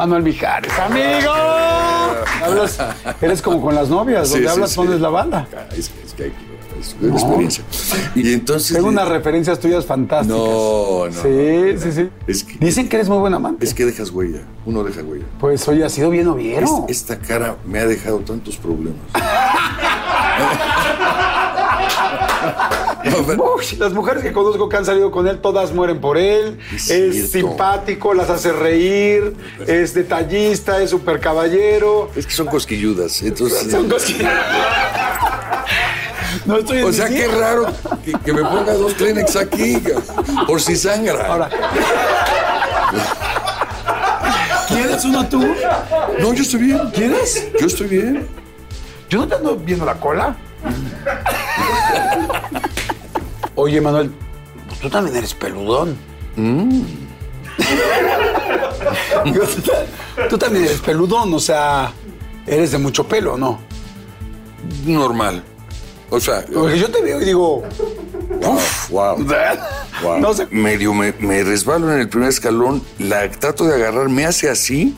Manuel Mijares, amigo. Hablas, eres como con las novias, donde sí, hablas sí. pones la banda. Es, que- es que hay es una experiencia. Y entonces. Tengo unas referencias tuyas fantásticas. No, no. Sí, sí, sí. Es que- Dicen que eres muy buen amante. Es que dejas huella. Uno deja huella. Pues oye, has sido bien oviero. Es- esta cara me ha dejado tantos problemas. Uy, las mujeres que conozco que han salido con él, todas mueren por él. Es simpático, las hace reír, es detallista, es súper caballero. es que son cosquilludas. Entonces. Son que- No estoy O sea, qué raro que, que me ponga dos Kleenex aquí, por si sangra. Ahora. ¿Quieres uno tú? No, yo estoy bien. ¿Quieres? Yo estoy bien. Yo no te ando viendo la cola. Oye, Manuel, tú también eres peludón. Digo, tú, ta- tú también eres peludón, o sea, eres de mucho pelo, ¿no? Normal. O sea, Porque yo te veo y digo, uf, wow. wow. no sé. Medio me, me resbalo en el primer escalón, la trato de agarrar, me hace así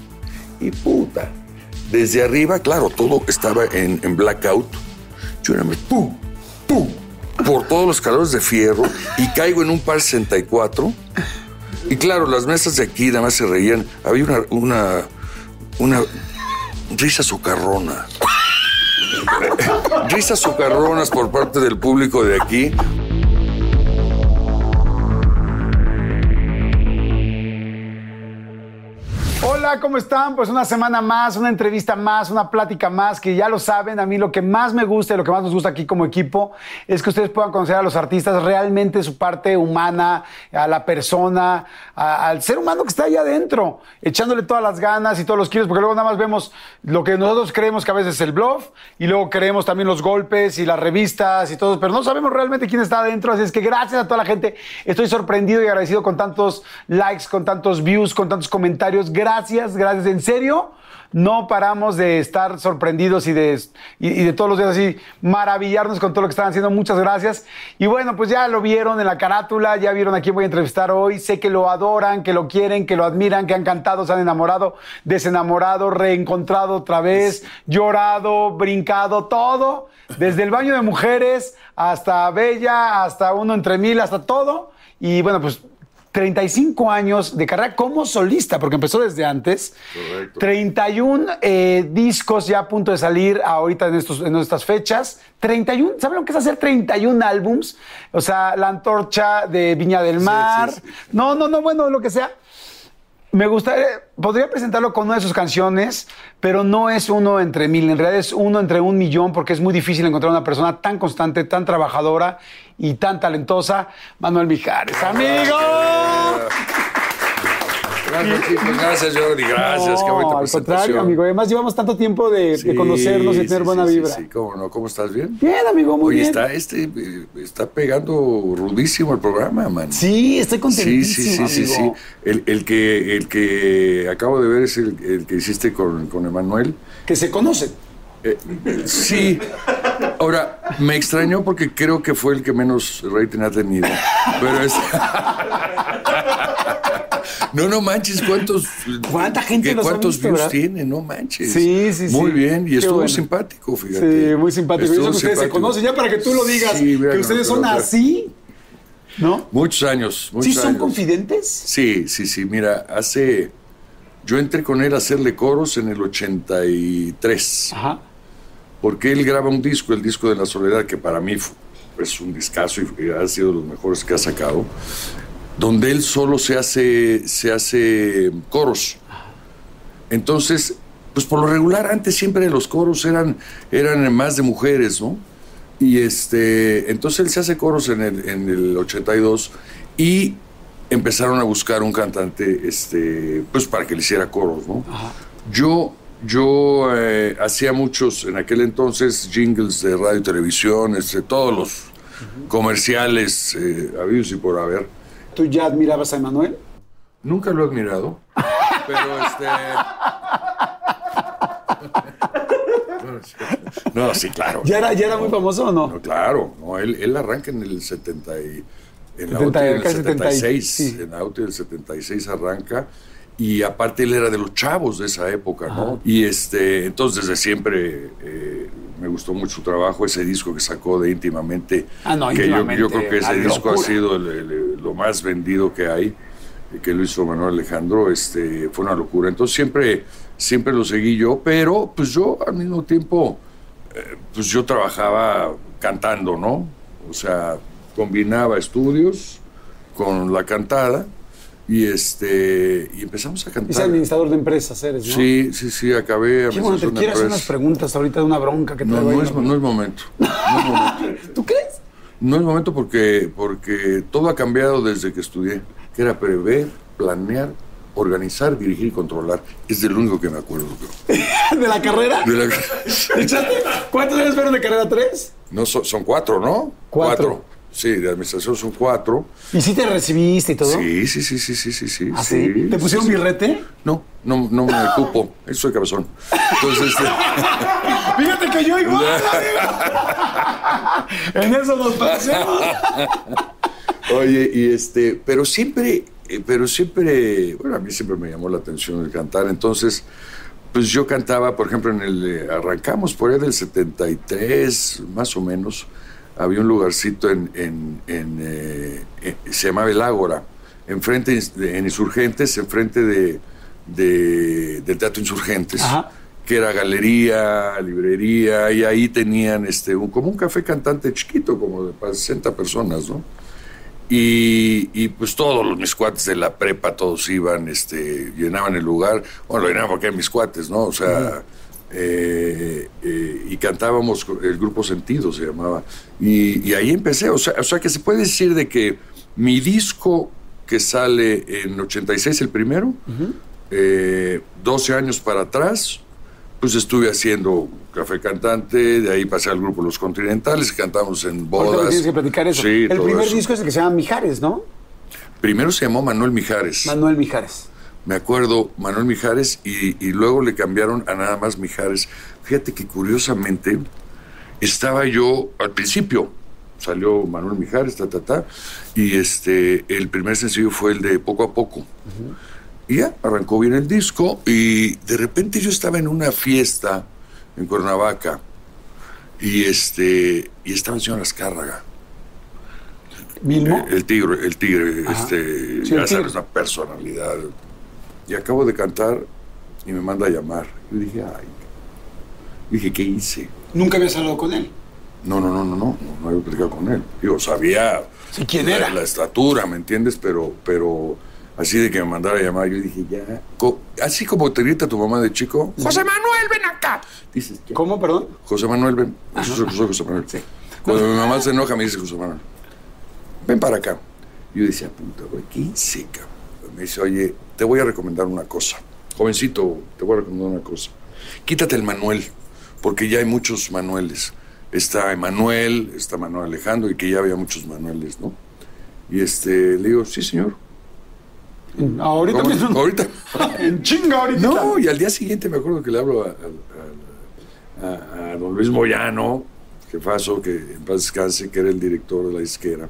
y puta. Desde arriba, claro, todo estaba en, en blackout. Yo era pum, pum, por todos los calores de fierro y caigo en un par 64. Y claro, las mesas de aquí nada más se reían. Había una, una, una risa socarrona. Risas socarronas por parte del público de aquí. ¿Cómo están? Pues una semana más, una entrevista más, una plática más, que ya lo saben, a mí lo que más me gusta y lo que más nos gusta aquí como equipo es que ustedes puedan conocer a los artistas realmente su parte humana, a la persona, a- al ser humano que está ahí adentro, echándole todas las ganas y todos los kilos, porque luego nada más vemos lo que nosotros creemos que a veces es el bluff y luego creemos también los golpes y las revistas y todo, pero no sabemos realmente quién está adentro, así es que gracias a toda la gente, estoy sorprendido y agradecido con tantos likes, con tantos views, con tantos comentarios, gracias, gracias, en serio. No paramos de estar sorprendidos y de, y de todos los días así maravillarnos con todo lo que están haciendo. Muchas gracias. Y bueno, pues ya lo vieron en la carátula, ya vieron a quién voy a entrevistar hoy. Sé que lo adoran, que lo quieren, que lo admiran, que han cantado, se han enamorado, desenamorado, reencontrado otra vez, llorado, brincado, todo. Desde el baño de mujeres hasta Bella, hasta uno entre mil, hasta todo. Y bueno, pues 35 años de carrera como solista, porque empezó desde antes. Correcto. 31 eh, discos ya a punto de salir ahorita en, estos, en estas fechas. 31, ¿saben lo que es hacer 31 álbums? O sea, La Antorcha de Viña del Mar. sí, sí. No, no, no, bueno, lo que sea. Me gustaría, podría presentarlo con una de sus canciones, pero no es uno entre mil, en realidad es uno entre un millón, porque es muy difícil encontrar una persona tan constante, tan trabajadora y tan talentosa. Manuel Mijares, amigo. Gracias, chicos. Gracias, Jordi. Gracias. Qué No, bonita al presentación. contrario, amigo. Además, llevamos tanto tiempo de, de Sí, conocernos y tener sí, buena sí, vibra. Sí, sí, cómo no. ¿Cómo estás? ¿Bien? Bien, amigo, muy Oye, bien. está, este, eh, está pegando rudísimo el programa, man. Sí, estoy Sí, contentísimo, sí, sí, sí, sí. amigo. El, el que, el que acabo de ver es el, el que hiciste con, con Emanuel. Que se conocen. Eh, sí. Ahora, me extrañó porque creo que fue el que menos rating ha tenido. Pero es. No, no manches, ¿cuántos. ¿Cuánta gente los ¿Cuántos visto, views verdad? tiene? No manches. Sí, sí, sí. Muy bien, y estuvo bueno. simpático, fíjate. Sí, muy simpático. Y eso Estuvo que ustedes se simpático. conocen, ya para que tú lo digas, Sí, mira, que no, ustedes son pero, así, ¿no? Muchos años. Muchos ¿Sí son años. confidentes? Sí, sí, sí. Mira, hace. Yo entré con él a hacerle coros en el 83. Ajá. Porque él graba un disco, el disco de la soledad, que para mí fu- es un discazo y ha sido de los mejores que ha sacado, donde él solo se hace, se hace coros. Entonces, pues por lo regular, antes siempre los coros eran, eran más de mujeres, ¿no? Y este, entonces él se hace coros en el, en el 82 y empezaron a buscar un cantante, este, pues para que le hiciera coros, ¿no? Yo, yo eh, hacía muchos en aquel entonces jingles de radio y televisión, este, todos los comerciales eh, habidos y por haber. ¿Tú ya admirabas a Emanuel? Nunca lo he admirado, pero este. No, sí, claro. ¿Ya era, ya era muy famoso o no? No, claro, no, él, él arranca en el 70 y, en la 70, OTI del casi 76, 76, sí. en la OTI del 76 arranca y aparte él era de los chavos de esa época, ¿no? Y este, entonces desde siempre eh, me gustó mucho su trabajo, ese disco que sacó de íntimamente, Ah, no, que yo- Íntimamente, yo, creo que ese disco ha sido el- el- lo más vendido que hay, que lo hizo Manuel Alejandro, este, fue una locura. Entonces siempre, siempre lo seguí yo, pero pues yo al mismo tiempo, eh, pues yo trabajaba cantando, ¿no? O sea, combinaba estudios con la cantada y este y empezamos a Es cantar. administrador de empresas, eres, ¿no? Sí, sí, sí, acabé. Qué bueno, te quiero hacer unas preguntas ahorita de una bronca que No, traigo no es, no es momento. No es momento. ¿Tú crees? No es momento porque, porque todo ha cambiado desde que estudié, que era prever, planear, organizar, dirigir y controlar. Es de lo único que me acuerdo. creo. ¿De la carrera? De. ¿Cuántos años fueron de carrera? ¿Tres? No, son, son cuatro, ¿no? Cuatro. Sí, de administración son cuatro. ¿Y si te recibiste y todo? Sí, sí, sí, sí, sí, sí, sí. ¿Ah, sí? ¿Te pusieron sí, birrete? No, no, no me cupo. Eso soy cabezón. Entonces, este, Fíjate que yo igual. En eso nos parecemos. Oye, y este, pero siempre, eh, pero siempre, bueno, a mí siempre me llamó la atención el cantar, entonces, pues yo cantaba, por ejemplo, en el, eh, arrancamos por ahí del 73, más o menos, había un lugarcito en, en, en, eh, eh, se llamaba El Ágora, enfrente, en Insurgentes, enfrente de, de- del Teatro Insurgentes. Ajá. que era galería, librería, y ahí tenían este, un, como un café cantante chiquito, como de para 60 personas, ¿no? Y, y, pues todos los mis cuates de la prepa, todos iban, este, llenaban el lugar. Bueno, lo llenaban porque eran mis cuates, ¿no? O sea, eh, eh, y cantábamos, el grupo Sentido se llamaba. Y, y ahí empecé, o sea, o sea que se puede decir de que mi disco que sale en 86, el primero, eh, 12 años para atrás, pues estuve haciendo Café Cantante, de ahí pasé al grupo Los Continentales, cantamos en Ahorita bodas. tienes que platicar eso. Sí, el primer eso. disco es el que se llama Mijares, ¿no? Primero se llamó Manuel Mijares. Manuel Mijares. Me acuerdo, Manuel Mijares, y, y luego le cambiaron a nada más Mijares. Fíjate que curiosamente estaba yo al principio, salió Manuel Mijares, ta, ta, ta, y este, el primer sencillo fue el de Poco a Poco. Y ya, arrancó bien el disco, y de repente yo estaba en una fiesta en Cuernavaca, y este, y estaba el señor Azcárraga. ¿Mismo? El tigre, el tigre, Ajá. este, Sí, el ya sabes, tigre. una personalidad. Y acabo de cantar y me manda a llamar. Yo dije, ay. Dije, ¿qué hice? Nunca habías hablado con él. No, no, no, no, no, no había platicado con él. Digo, sabía Sí, ¿quién era? la estatura, ¿me entiendes? Pero, pero así de que me mandara a llamar, yo dije, ya. Co- así como te grita tu mamá de chico, José Manuel, ven acá. Dices, ya. ¿Cómo, perdón? José Manuel, ven. Yo soy, soy José Manuel. Cuando mi mamá se enoja, me dice José Manuel, ven para acá. Yo decía, puta, güey, ¿qué hice, cabrón? Me dice, oye, te voy a recomendar una cosa. Jovencito, te voy a recomendar una cosa. Quítate el Manuel, porque ya hay muchos Manueles. Está Emanuel, está Manuel Alejandro, y que ya había muchos Manueles, ¿no? Y este, le digo, sí, señor. Ahorita mismo. Ahorita. En chinga ahorita. No, y al día siguiente me acuerdo que le hablo a, a- a- a don Luis Moyano, jefazo, que en paz descanse, que era el director de la disquera,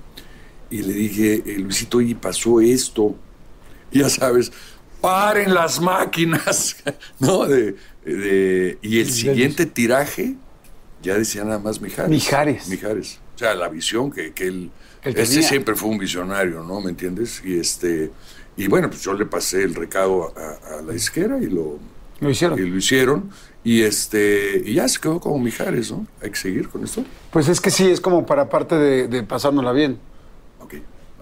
y le dije, eh, Luisito, y pasó esto. Ya sabes, paren las máquinas, ¿no? De, de- y el siguiente tiraje ya decía nada más Mijares. Mijares. Mijares. O sea, la visión que, que él... Este tenía. siempre fue un visionario, ¿no? ¿Me entiendes? Y este... Y bueno, pues yo le pasé el recado a, a la disquera y lo, Lo hicieron. y lo hicieron. Y este y ya se quedó como Mijares, ¿no? Hay que seguir con esto. Pues es que sí, es como para parte de, de pasárnosla bien. Ok.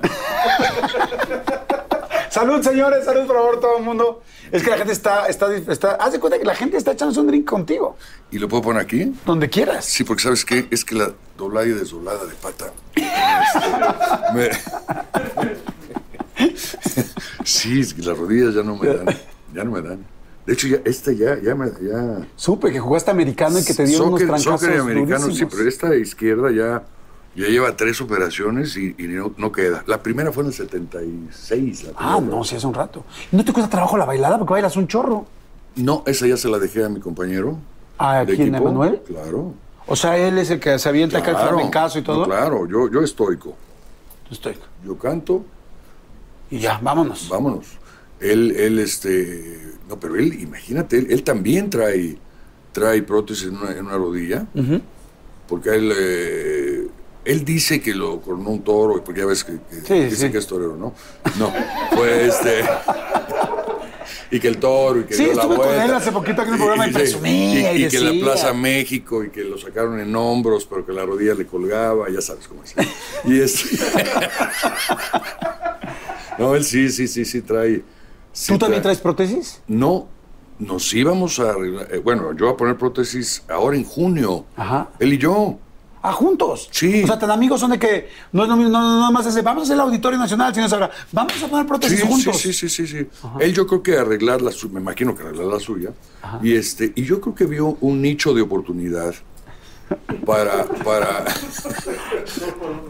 Salud, señores, salud, por favor, todo el mundo. Es que la gente está, está, está. Haz de cuenta que la gente está echándose un drink contigo, ¿Y lo puedo poner aquí? donde quieras. Sí, porque ¿sabes qué? Es que la doblada y desdoblada de pata. este, me- sí, es que las rodillas ya no me dan. Ya no me dan. De hecho, ya, esta ya, ya me... Ya... Supe que jugaste americano y que te dieron Soccer- unos trancazos soccer americano, sí, durísimos. pero esta izquierda ya, ya lleva tres operaciones y, y no, no queda. La primera fue en el 76. la Ah, no, sí, hace un rato. ¿Y ¿No te cuesta trabajo la bailada? Porque bailas un chorro. No, esa ya se la dejé a mi compañero. ¿A de quién, a equipo. Manuel? Claro. O sea, él es el que se avienta acá el Claro. flamencazo y todo. No, claro, yo, yo estoico. Estoy. Yo canto, Y ya, vámonos. vámonos. Él, él, este, no, pero él, imagínate, él, él también trae, trae prótesis en una, en una rodilla, porque él, eh, él dice que lo coronó un toro, porque ya ves que, que Sí, dice sí. que es torero, ¿no? No, fue este... Y que el toro, y que Sí, dio la estuve con vuelta. él hace poquito aquí en el programa y sí, presumía y y que en la. Plaza México, y que lo sacaron en hombros, pero que la rodilla le colgaba, ya sabes cómo es. Y es... no, él sí, sí, sí, sí trae... sí ¿Tú también trae- traes prótesis? No, nos íbamos a eh, bueno, yo voy a poner prótesis ahora en junio. Ajá. Él y yo. Ah, juntos. Sí. O sea, tan amigos son de que no es lo mismo, no, no, nada más ese, vamos a hacer el Auditorio Nacional, sino ahora, vamos a poner prótesis sí, juntos. sí, sí, sí, sí. Él yo creo que arreglar la suya, me imagino que arreglar la suya. Y este, y yo creo que vio un nicho de oportunidad para, para,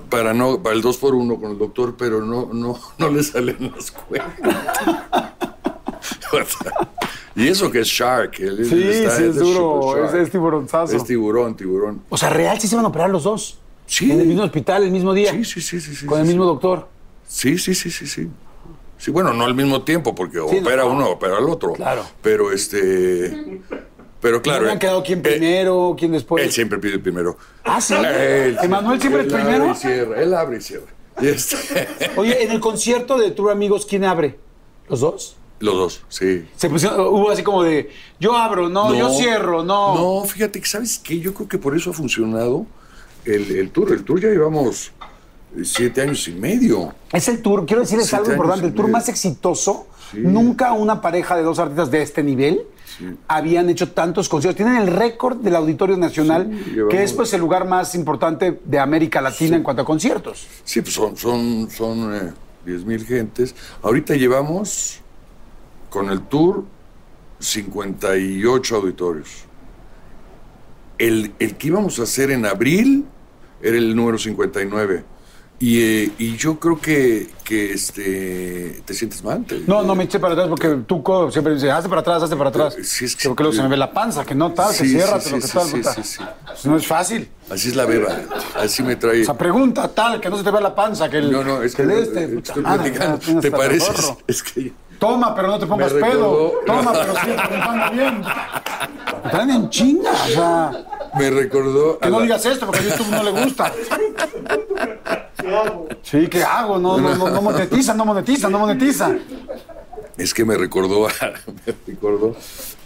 para no, para el 2 por 1 con el doctor, pero no, no, no le salen las cuentas. Y eso que es Shark. él- él Sí, está- sí, es de duro, es- es tiburonzazo. Es tiburón, tiburón. O sea, real sí se van a operar los dos. Sí. En el mismo hospital, el mismo día. Sí, sí, sí, sí, sí. Con el mismo sí. doctor. Sí, sí, sí, sí, sí. Sí, bueno, no al mismo tiempo, porque Sí, opera no. uno, opera el otro. Claro. Pero este. Pero claro. ¿No han quedado quién eh, primero, quién después? Él siempre pide primero. Ah, sí. Él ¿Emanuel siempre el él primero? Abre y cierra, él abre y cierra. Y este, Oye, en el concierto de Tour Amigos, ¿quién abre? ¿Los dos? Los dos, sí. Se pusieron, hubo así como de, yo abro, no, yo cierro, no. No, fíjate que, ¿sabes qué? Yo creo que por eso ha funcionado el, el tour. El tour ya llevamos eh, siete años y medio. Es el tour, quiero decirles Siete algo importante, el tour medio. más exitoso. Sí. Nunca una pareja de dos artistas de este nivel habían hecho tantos conciertos. Tienen el récord del Auditorio Nacional, Sí, que es pues el lugar más importante de América Latina en cuanto a conciertos. Sí, pues son, son, son eh, 10 mil gentes. Ahorita llevamos con el tour 58 auditorios. El, el que íbamos a hacer en abril era el número 59. Y, eh, y yo creo que, que este, te sientes mal. te- No, no me eché para atrás porque Tuco siempre dice, hazte para atrás, hazte para atrás. Sí, es que- porque luego se me ve la panza, que no tal, que Sí, cierra, sí, lo que tal, sí, puta. sí, sí. Pues no es fácil. Así es la beba. Así me trae. O sea, pregunta tal, que no se te vea la panza, que el, no, no, es que, el este, eh, puta estoy madre, ¿Te pareces? Es que Toma, pero no te pongas Me pedo. Toma, pero sigue preguntando bien. Están en chinga, o sea, me recordó. que no la- digas esto porque a YouTube no le gusta. Sí, ¿qué hago? No, no, no, no monetiza, no monetiza, no monetiza. Es que me recordó, a- me recordó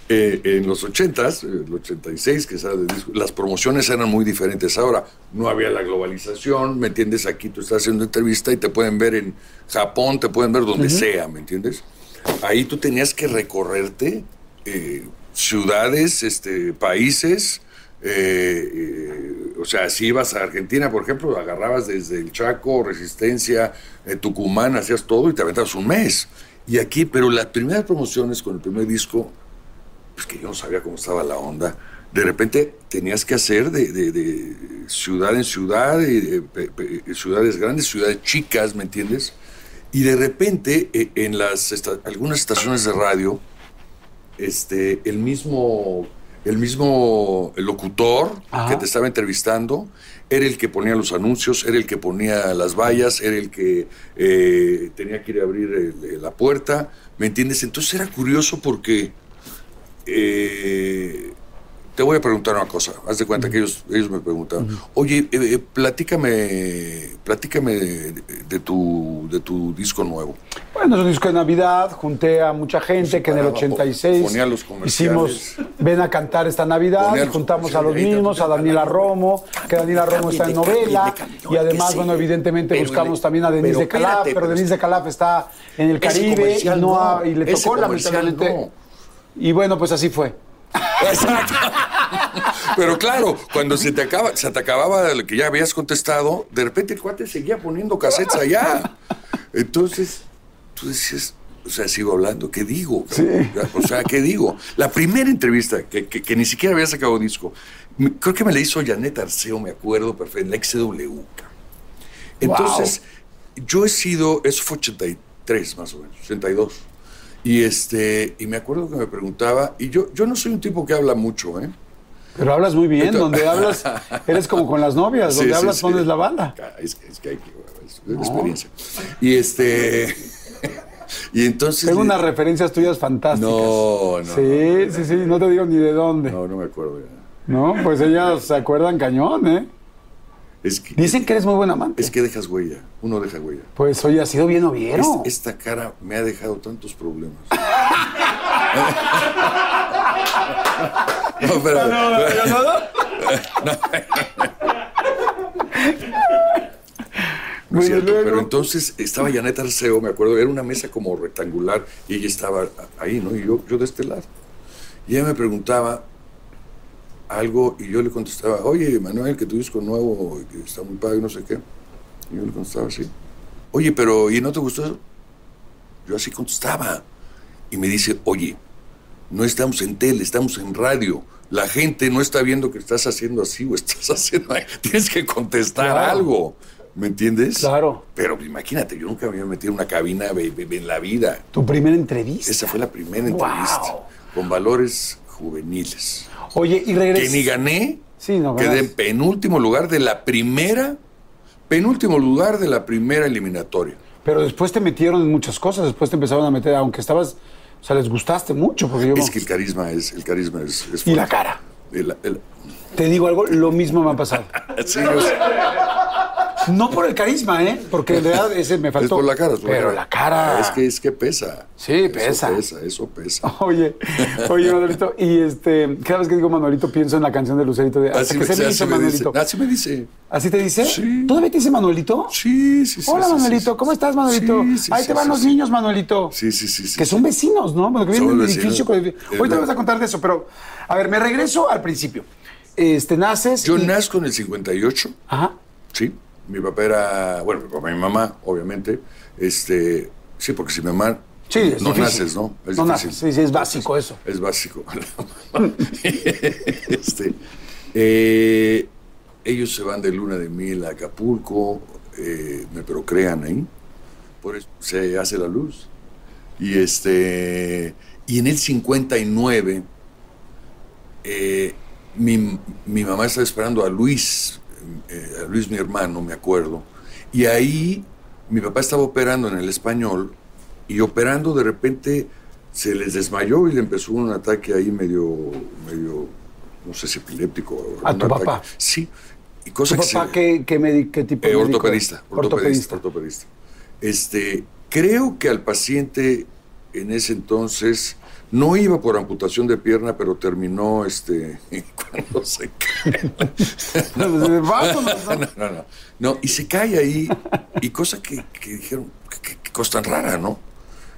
eh, en los 80s, eh, el 86, que sale de disco, las promociones eran muy diferentes. Ahora no había la globalización, ¿me entiendes? Aquí tú estás haciendo entrevista y te pueden ver en Japón, te pueden ver donde sea, ¿me entiendes? Ahí tú tenías que recorrerte eh, ciudades, este, países. eh, eh, o sea, si ibas a Argentina, por ejemplo, agarrabas desde el Chaco, Resistencia, Tucumán, hacías todo y te aventabas un mes. Y aquí, pero las primeras promociones con el primer disco, pues que yo no sabía cómo estaba la onda. De repente tenías que hacer de, de- ciudad en ciudad, de- ciudades grandes, ciudades chicas, ¿me entiendes? Y de repente eh, en las esta- algunas estaciones de radio, este, el mismo, el mismo locutor Ajá. que te estaba entrevistando era el que ponía los anuncios, era el que ponía las vallas, era el que eh, tenía que ir a abrir el- la puerta, ¿me entiendes? Entonces era curioso porque eh, te voy a preguntar una cosa. Haz de cuenta que ellos, ellos me preguntaron, oye, eh, eh, platícame, platícame de, de tu, de tu disco nuevo. Bueno, es un disco de Navidad, junté a mucha gente que en el paraba, 86 ponía los hicimos Ven a cantar esta Navidad, y juntamos a los mismos, a Daniela Romo, que Daniela Romo está en novela, y además, bueno, evidentemente buscamos también a Denise de Calaf, pero Denise de Calaf está en el Caribe y, no y le tocó lamentablemente. no. Y bueno, pues así fue. Exacto. Pero claro, cuando se te acaba, se te acababa lo que ya habías contestado, de repente el cuate seguía poniendo cassettes allá. Entonces, tú decías, o sea, sigo hablando, ¿qué digo? O sea, ¿qué digo? La primera entrevista, que, que- que ni siquiera había sacado disco, creo que me la hizo Janet Arceo, me acuerdo perfecto, en la XW. Entonces, yo he sido, eso fue 83 más o menos, 82. Y este, y me acuerdo que me preguntaba, y yo, yo no soy un tipo que habla mucho, ¿eh? Pero hablas muy bien, Entonces- donde hablas, eres como con las novias, donde sí, hablas sí. pones la banda. Es que, es que hay que, es una experiencia. Y este, y entonces... Tengo unas referencias tuyas fantásticas. No, no. Sí, sí, sí, no te digo ni de dónde. No, No, no me acuerdo ya. pues ellas se acuerdan cañón, ¿eh? Es que, Dicen que eres muy buen amante. es que dejas huella, uno deja huella. Pues oye, ha sido bien oviero. Es- esta cara me ha dejado tantos problemas. no, pero, No Bueno, es cierto, luego- pero entonces estaba Janet Arceo, me acuerdo, era una mesa como rectangular y ella estaba ahí, ¿no? Y yo, yo de este lado. Y ella me preguntaba algo y yo le contestaba, oye, Manuel, que tu disco nuevo, que está muy padre, no sé qué. Y yo le contestaba así. Oye, pero ¿y no te gustó eso? Yo así contestaba. Y me dice, oye, no estamos en tele, estamos en radio. La gente no está viendo que estás haciendo así o estás haciendo... Tienes que contestar Claro. algo. ¿Me entiendes? Claro. Pero imagínate, yo nunca me había metido en una cabina en la vida. Tu primera entrevista. Esa fue la primera Wow. entrevista. Con valores juveniles. Oye, y Que regresas. ni gané. Sí, no, Quedé en penúltimo lugar de la primera... Penúltimo lugar de la primera eliminatoria. Pero después te metieron en muchas cosas, después te empezaron a meter, aunque estabas, o sea, les gustaste mucho, porque yo Es que el carisma es... El carisma es, es Y la cara. El- el- Te digo algo, lo mismo me ha pasado. sí, no sé. No por el carisma, ¿eh? Porque en realidad ese me faltó. Es por la cara. es por Pero la cara. Es que, es que pesa. Sí, pesa. Eso pesa, eso pesa. Oye, oye, Manuelito, y este, cada vez que digo Manuelito pienso en la canción de Lucerito de Hasta Así que me, se me así dice me dice. Manuelito. Así me dice. ¿Así te dice? Sí. ¿Todavía te dice Manuelito? Sí, sí, sí. Hola, sí, Manuelito, sí. ¿cómo estás, Manuelito? Sí, sí, Ahí sí, te van sí, los sí. niños, Manuelito. Sí, sí, sí. sí Que son vecinos, ¿no? Bueno, que viven Son en un vecinos. edificio. la- me vas a contar de eso, pero a ver, me regreso al principio. Este, naces. Yo y- nazco en el 58, Ajá. sí. Mi papá era, bueno, mi papá y mi mamá, obviamente. Este, sí, porque si mi mamá Sí, es no difícil. naces, ¿no? Es no difícil. naces, sí, sí, es básico eso. Es básico. este, eh, ellos se van de luna de miel a Acapulco, eh, me procrean ahí, por eso se hace la luz. Y este y en el 59 eh, mi, mi mamá estaba esperando a Luis, eh, a Luis mi hermano, me acuerdo, y ahí mi papá estaba operando en el español y operando de repente se les desmayó y le empezó un ataque ahí medio, medio, no sé si epiléptico. ¿A tu ataque- papá? Sí. Y ¿Tu cosa que papá se- qué, qué, medi- qué tipo de eh, ortopedista, es? ortopedista, ortopedista. Este, creo que al paciente en ese entonces no iba por amputación de pierna, pero terminó este cuando se cae. ¿no? no, no, no. No, y se cae ahí, y cosa que, que dijeron, qué qué cosa tan rara, ¿no?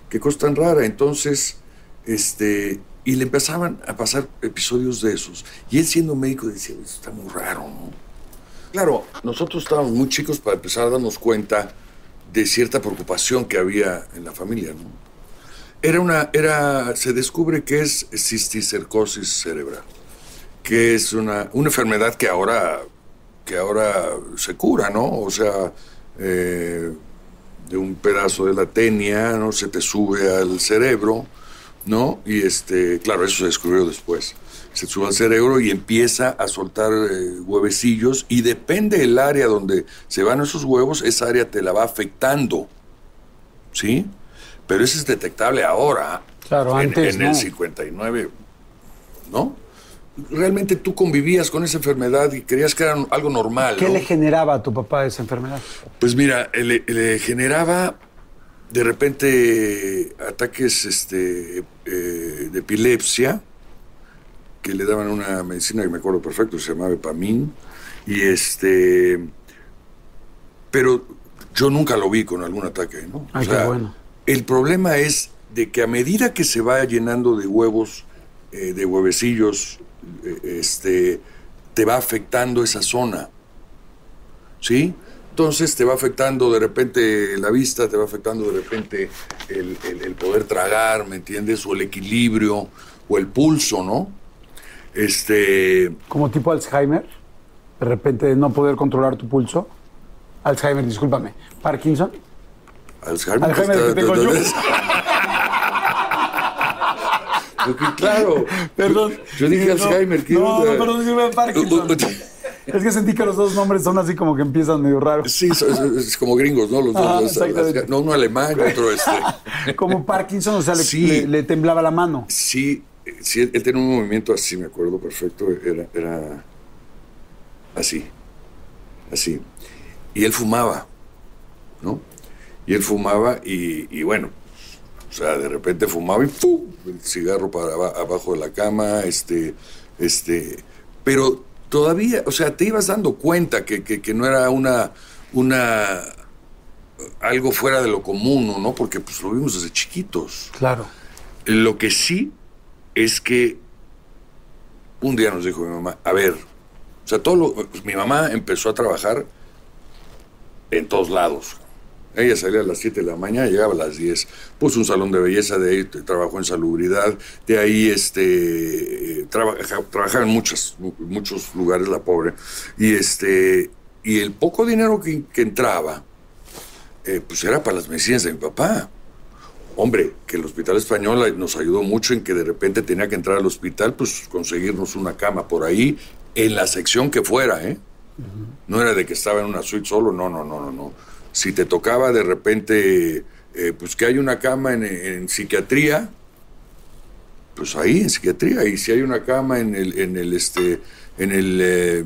Qué cosa tan rara. Entonces, este, y le empezaban a pasar episodios de esos. Y él siendo médico decía, "Esto está muy raro, ¿no? Claro, nosotros estábamos muy chicos para empezar a darnos cuenta de cierta preocupación que había en la familia, ¿no? Era una, era, se descubre que es cisticercosis cerebral, que es una, una enfermedad que ahora, que ahora se cura, ¿no? O sea, eh, de un pedazo de la tenia, ¿no? Se te sube al cerebro, ¿no? Y este, claro, eso se descubrió después. Se sube al cerebro y empieza a soltar eh, huevecillos y depende del área donde se van esos huevos, esa área te la va afectando, ¿sí? Pero eso es detectable ahora. Claro, en, antes En no. el 59, ¿no? Realmente tú convivías con esa enfermedad y creías que era algo normal, ¿Qué ¿no? le generaba a tu papá esa enfermedad? Pues mira, le, le generaba de repente ataques este, eh, de epilepsia, que le daban una medicina que me acuerdo perfecto, se llamaba Epamin, y este, pero yo nunca lo vi con algún ataque, ¿no? Ay, qué bueno. El problema es de que a medida que se va llenando de huevos, eh, de huevecillos, eh, este, te va afectando esa zona. ¿Sí? Entonces te va afectando de repente la vista, te va afectando de repente el, el- poder tragar, ¿me entiendes? O el equilibrio, o el pulso, ¿no? Este. Como tipo Alzheimer, de repente no poder controlar tu pulso. Alzheimer, discúlpame. Parkinson. Alzheimer. Alzheimer está- que tengo yo. Porque, claro. Perdón. Yo dije Alzheimer. ¿qué no, onda? no, perdón, disculpe, Parkinson. Es que sentí que los dos nombres son así como que empiezan medio raros. Sí, es, es como gringos, ¿no? Los dos. Ah, no, uno alemán y otro este. Como Parkinson, o sea, le, Sí. le- le temblaba la mano. Sí, sí, él tenía un movimiento así, me acuerdo perfecto. Era, era así, así. Y él fumaba, ¿no? Y él fumaba y, y bueno, o sea, de repente fumaba y ¡pum! el cigarro para aba- abajo de la cama, este, este, pero todavía, o sea, te ibas dando cuenta que, que- que no era una, una, algo fuera de lo común, ¿no? Porque pues lo vimos desde chiquitos. Claro. Lo que sí es que un día nos dijo mi mamá, a ver, o sea, todo lo- pues, mi mamá empezó a trabajar en todos lados. Ella salía a las 7 de la mañana, llegaba a las 10. Puso un salón de belleza, de ahí trabajó en salubridad, de ahí este, trabaja- trabajaba en muchas, mu- muchos lugares la pobre. Y, este, y el poco dinero que, que entraba, eh, pues era para las medicinas de mi papá. Hombre, que el Hospital Español nos ayudó mucho en que de repente tenía que entrar al hospital, pues conseguirnos una cama por ahí, en la sección que fuera, ¿eh? No era de que estaba en una suite solo, no, no, no, no, no. Si te tocaba de repente, eh, pues que hay una cama en, en psiquiatría, pues ahí en psiquiatría. Y si hay una cama en el, en el, este, en el eh,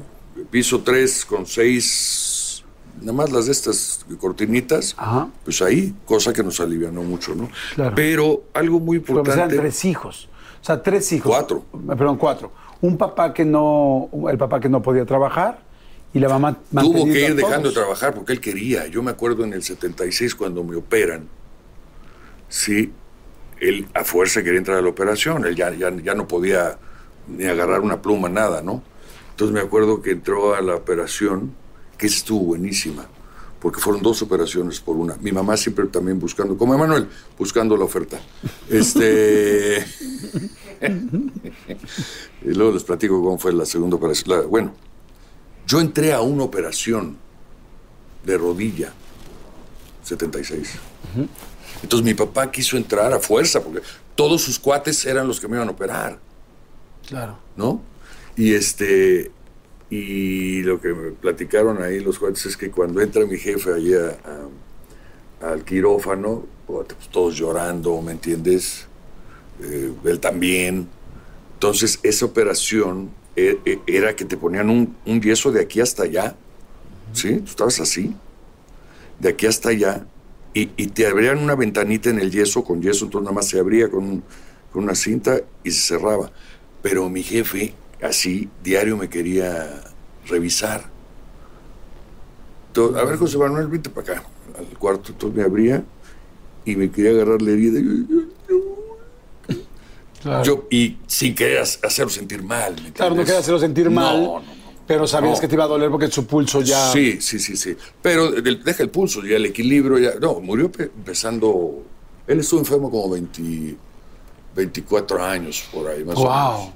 piso 3 con seis, nada más las de estas cortinitas, Ajá. pues ahí, cosa que nos alivianó mucho, ¿no? Claro. Pero algo muy Pero pues eran importante. tres hijos. O sea, tres hijos. Cuatro. Eh, Perdón, cuatro. Un papá que no, el papá que no podía trabajar y la mamá Tuvo que ir dejando de trabajar porque él quería. Yo me acuerdo en el 76 cuando me operan. Sí, él a fuerza quería entrar a la operación. Él ya, ya, ya no podía ni agarrar una pluma, nada, ¿no? Entonces me acuerdo que entró a la operación, que estuvo buenísima, porque fueron dos operaciones por una. Mi mamá siempre también buscando, como Emanuel, buscando la oferta. Este. y luego les platico cómo fue la segunda operación. La- bueno, yo entré a una operación de rodilla, 76. Entonces mi papá quiso entrar a fuerza, porque todos sus cuates eran los que me iban a operar, Claro. ¿no? Y este. Y lo que me platicaron ahí los cuates es que cuando entra mi jefe allí a- a- al quirófano, puta, pues, todos llorando, ¿me entiendes? Eh, él también. Entonces, esa operación era que te ponían un, un yeso de aquí hasta allá. ¿Sí? Tú estabas así. De aquí hasta allá. Y, y te abrían una ventanita en el yeso con yeso, entonces nada más se abría con, un- con una cinta y se cerraba. Pero mi jefe, así, diario me quería revisar. To- a ver, José Manuel, vente para acá, al cuarto. Entonces me abría y me quería agarrar la herida. Y yo- Claro. yo, y sin querer ha- hacerlo sentir mal. ¿me claro, no quería hacerlo sentir No, mal, no, no. pero sabías que te iba a doler porque su pulso ya... Sí, sí, sí, sí. Pero deja el pulso, ya el equilibrio, ya. No, murió pe- empezando. Él estuvo enfermo como 20 24 años por ahí, más o Wow. menos.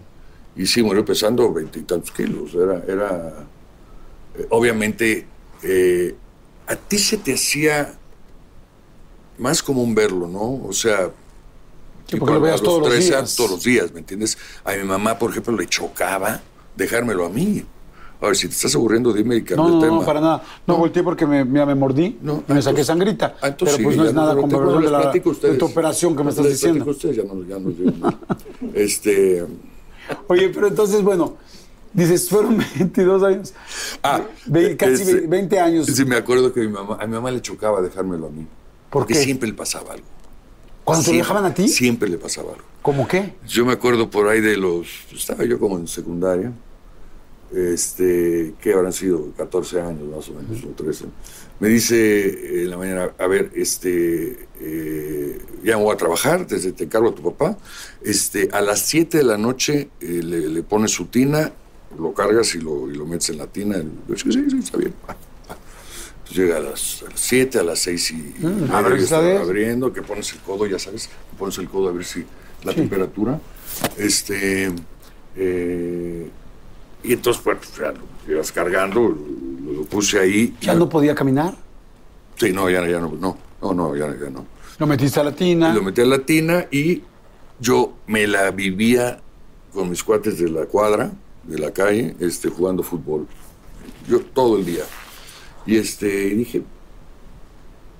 Y sí, murió pesando veintitantos kilos. Era. era eh, obviamente, eh, a ti se te hacía más común verlo, ¿no? O sea. Sí, porque lo los todos los 13 días. años, todos los días, ¿me entiendes? A mi mamá, por ejemplo, le chocaba dejármelo a mí. A ver, si te estás aburriendo, dime y No, cambia no, el tema. no, para nada. No, volteé porque me, mira, me mordí No, y me saqué entonces- sangrita. Ah, entonces pero pues sí, no es nada les de, la- de tu operación que me estás diciendo. ustedes, ya nos, ya dio- este, Oye, pero entonces, bueno, dices, fueron 22 años. ah, Ve- casi este, 20 años. Sí, me acuerdo que mi mamá, a mi mamá le chocaba dejármelo a mí. ¿Por porque qué? siempre le pasaba algo. ¿Cuando te Siempre- dejaban a ti? Siempre le pasaba algo. ¿Cómo qué? Yo me acuerdo por ahí de los. Estaba yo como en secundaria. Este, que habrán sido 14 años más o menos, o 13. Me dice en la mañana, a ver, este, eh, ya me voy a trabajar, desde te encargo a tu papá. Este, a las 7 de la noche eh, le, le pones su tina, lo cargas y lo, y lo metes en la tina. Yo, sí, sí, sí, está bien. Entonces llega a las 7, a las 6 y, y media, yo esa estaba vez. abriendo, que pones el codo, ya sabes, que pones el codo a ver si la temperatura. Este, eh, y entonces, pues, ya lo ibas cargando, lo, lo puse ahí. y ¿Ya no podía caminar? Sí, no, ya, ya no, no, no, no, ya, ya no. Lo metiste a la tina. Y lo metí a la tina y yo me la vivía con mis cuates de la cuadra, de la calle, este, jugando fútbol. yo todo el día. Y este, dije,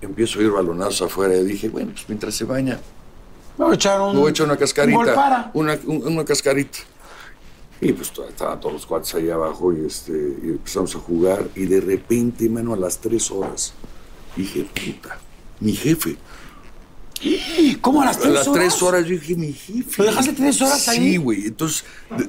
empiezo a ir balonazos afuera y dije, bueno, pues mientras se baña, Me voy a echar un. me voy a echar una un cascarita. para. Una, un- una cascarita. Y pues estaban todos los cuates ahí abajo y, este, y empezamos a jugar. Y de repente, mano, a las tres horas, dije, puta, mi jefe. ¿Cómo a las A tres las horas? tres horas yo dije, mi jefe. ¿Lo dejaste tres horas ahí? Sí, güey. Entonces.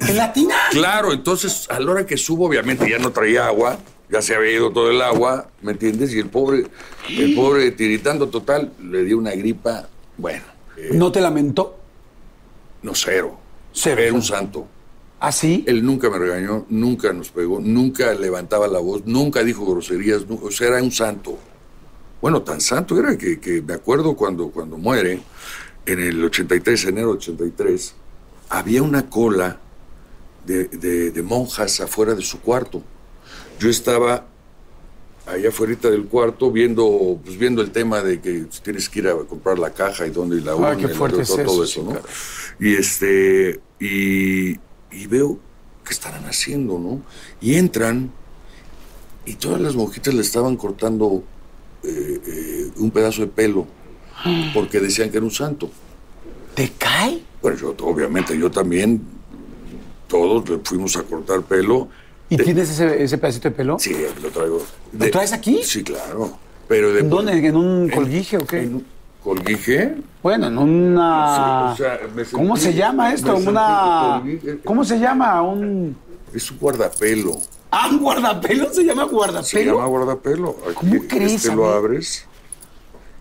¿En la tina? Claro, entonces a la hora que subo, obviamente ya no traía agua, ya se había ido todo el agua, ¿me entiendes? Y el pobre, el pobre tiritando total, le dio una gripa, bueno, eh, ¿No te lamentó? no cero. Cero. Era un santo. ¿Ah, sí? Él nunca me regañó, nunca nos pegó, nunca levantaba la voz, nunca dijo groserías, nu- o sea, era un santo. Bueno, tan santo era que, que me acuerdo cuando, cuando muere, en el 83, enero del 83, había una cola de, de- de monjas afuera de su cuarto. Yo estaba allá afuera del cuarto viendo, pues, viendo el tema de que tienes que ir a comprar la caja y dónde y la Ay, urna qué y es todo, eso, ¿no? Y este, y, y veo qué estarán haciendo, ¿no? Y entran y todas las monjitas le estaban cortando eh, eh, un pedazo de pelo porque decían que era un santo. ¿Te cae? Bueno, yo obviamente yo también, todos le fuimos a cortar pelo. ¿Y De- tienes ese, ese pedacito de pelo? Sí, lo traigo. ¿Lo traes aquí? Sí, claro. Pero de ¿En dónde? ¿En un colguije o qué? ¿En un colguije? Bueno, en una... Sí, o sea, me sentí- ¿Cómo se llama esto? Una... colguije. ¿Cómo se llama? Un... Es un guardapelo. Ah, un guardapelo. ¿Se llama guardapelo? Se llama guardapelo. Aquí, ¿Cómo crees, Este lo abres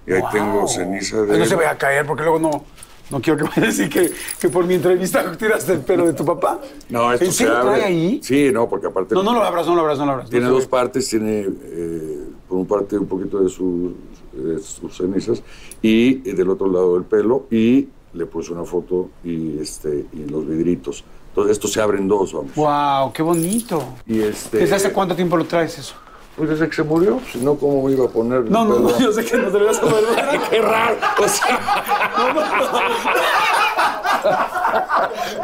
y ahí Wow. tengo ceniza de No se vaya a caer porque luego no... No quiero que a decir que, que por mi entrevista tiraste el pelo de tu papá. No, esto ¿En se serio abre. trae ahí? Sí, no, porque aparte No, no lo abras, no lo abras, no lo abras. tiene No dos partes, tiene eh, por un parte un poquito de sus, de sus cenizas y eh, del otro lado el pelo y le puse una foto y este y los vidritos. Entonces esto se abre en dos, vamos. Wow, qué bonito. Y este ¿Desde hace cuánto tiempo lo traes eso? Pues desde que se murió, si no cómo me iba a poner No, no, no, yo sé que no te lo vas a poner. Qué raro. O sea,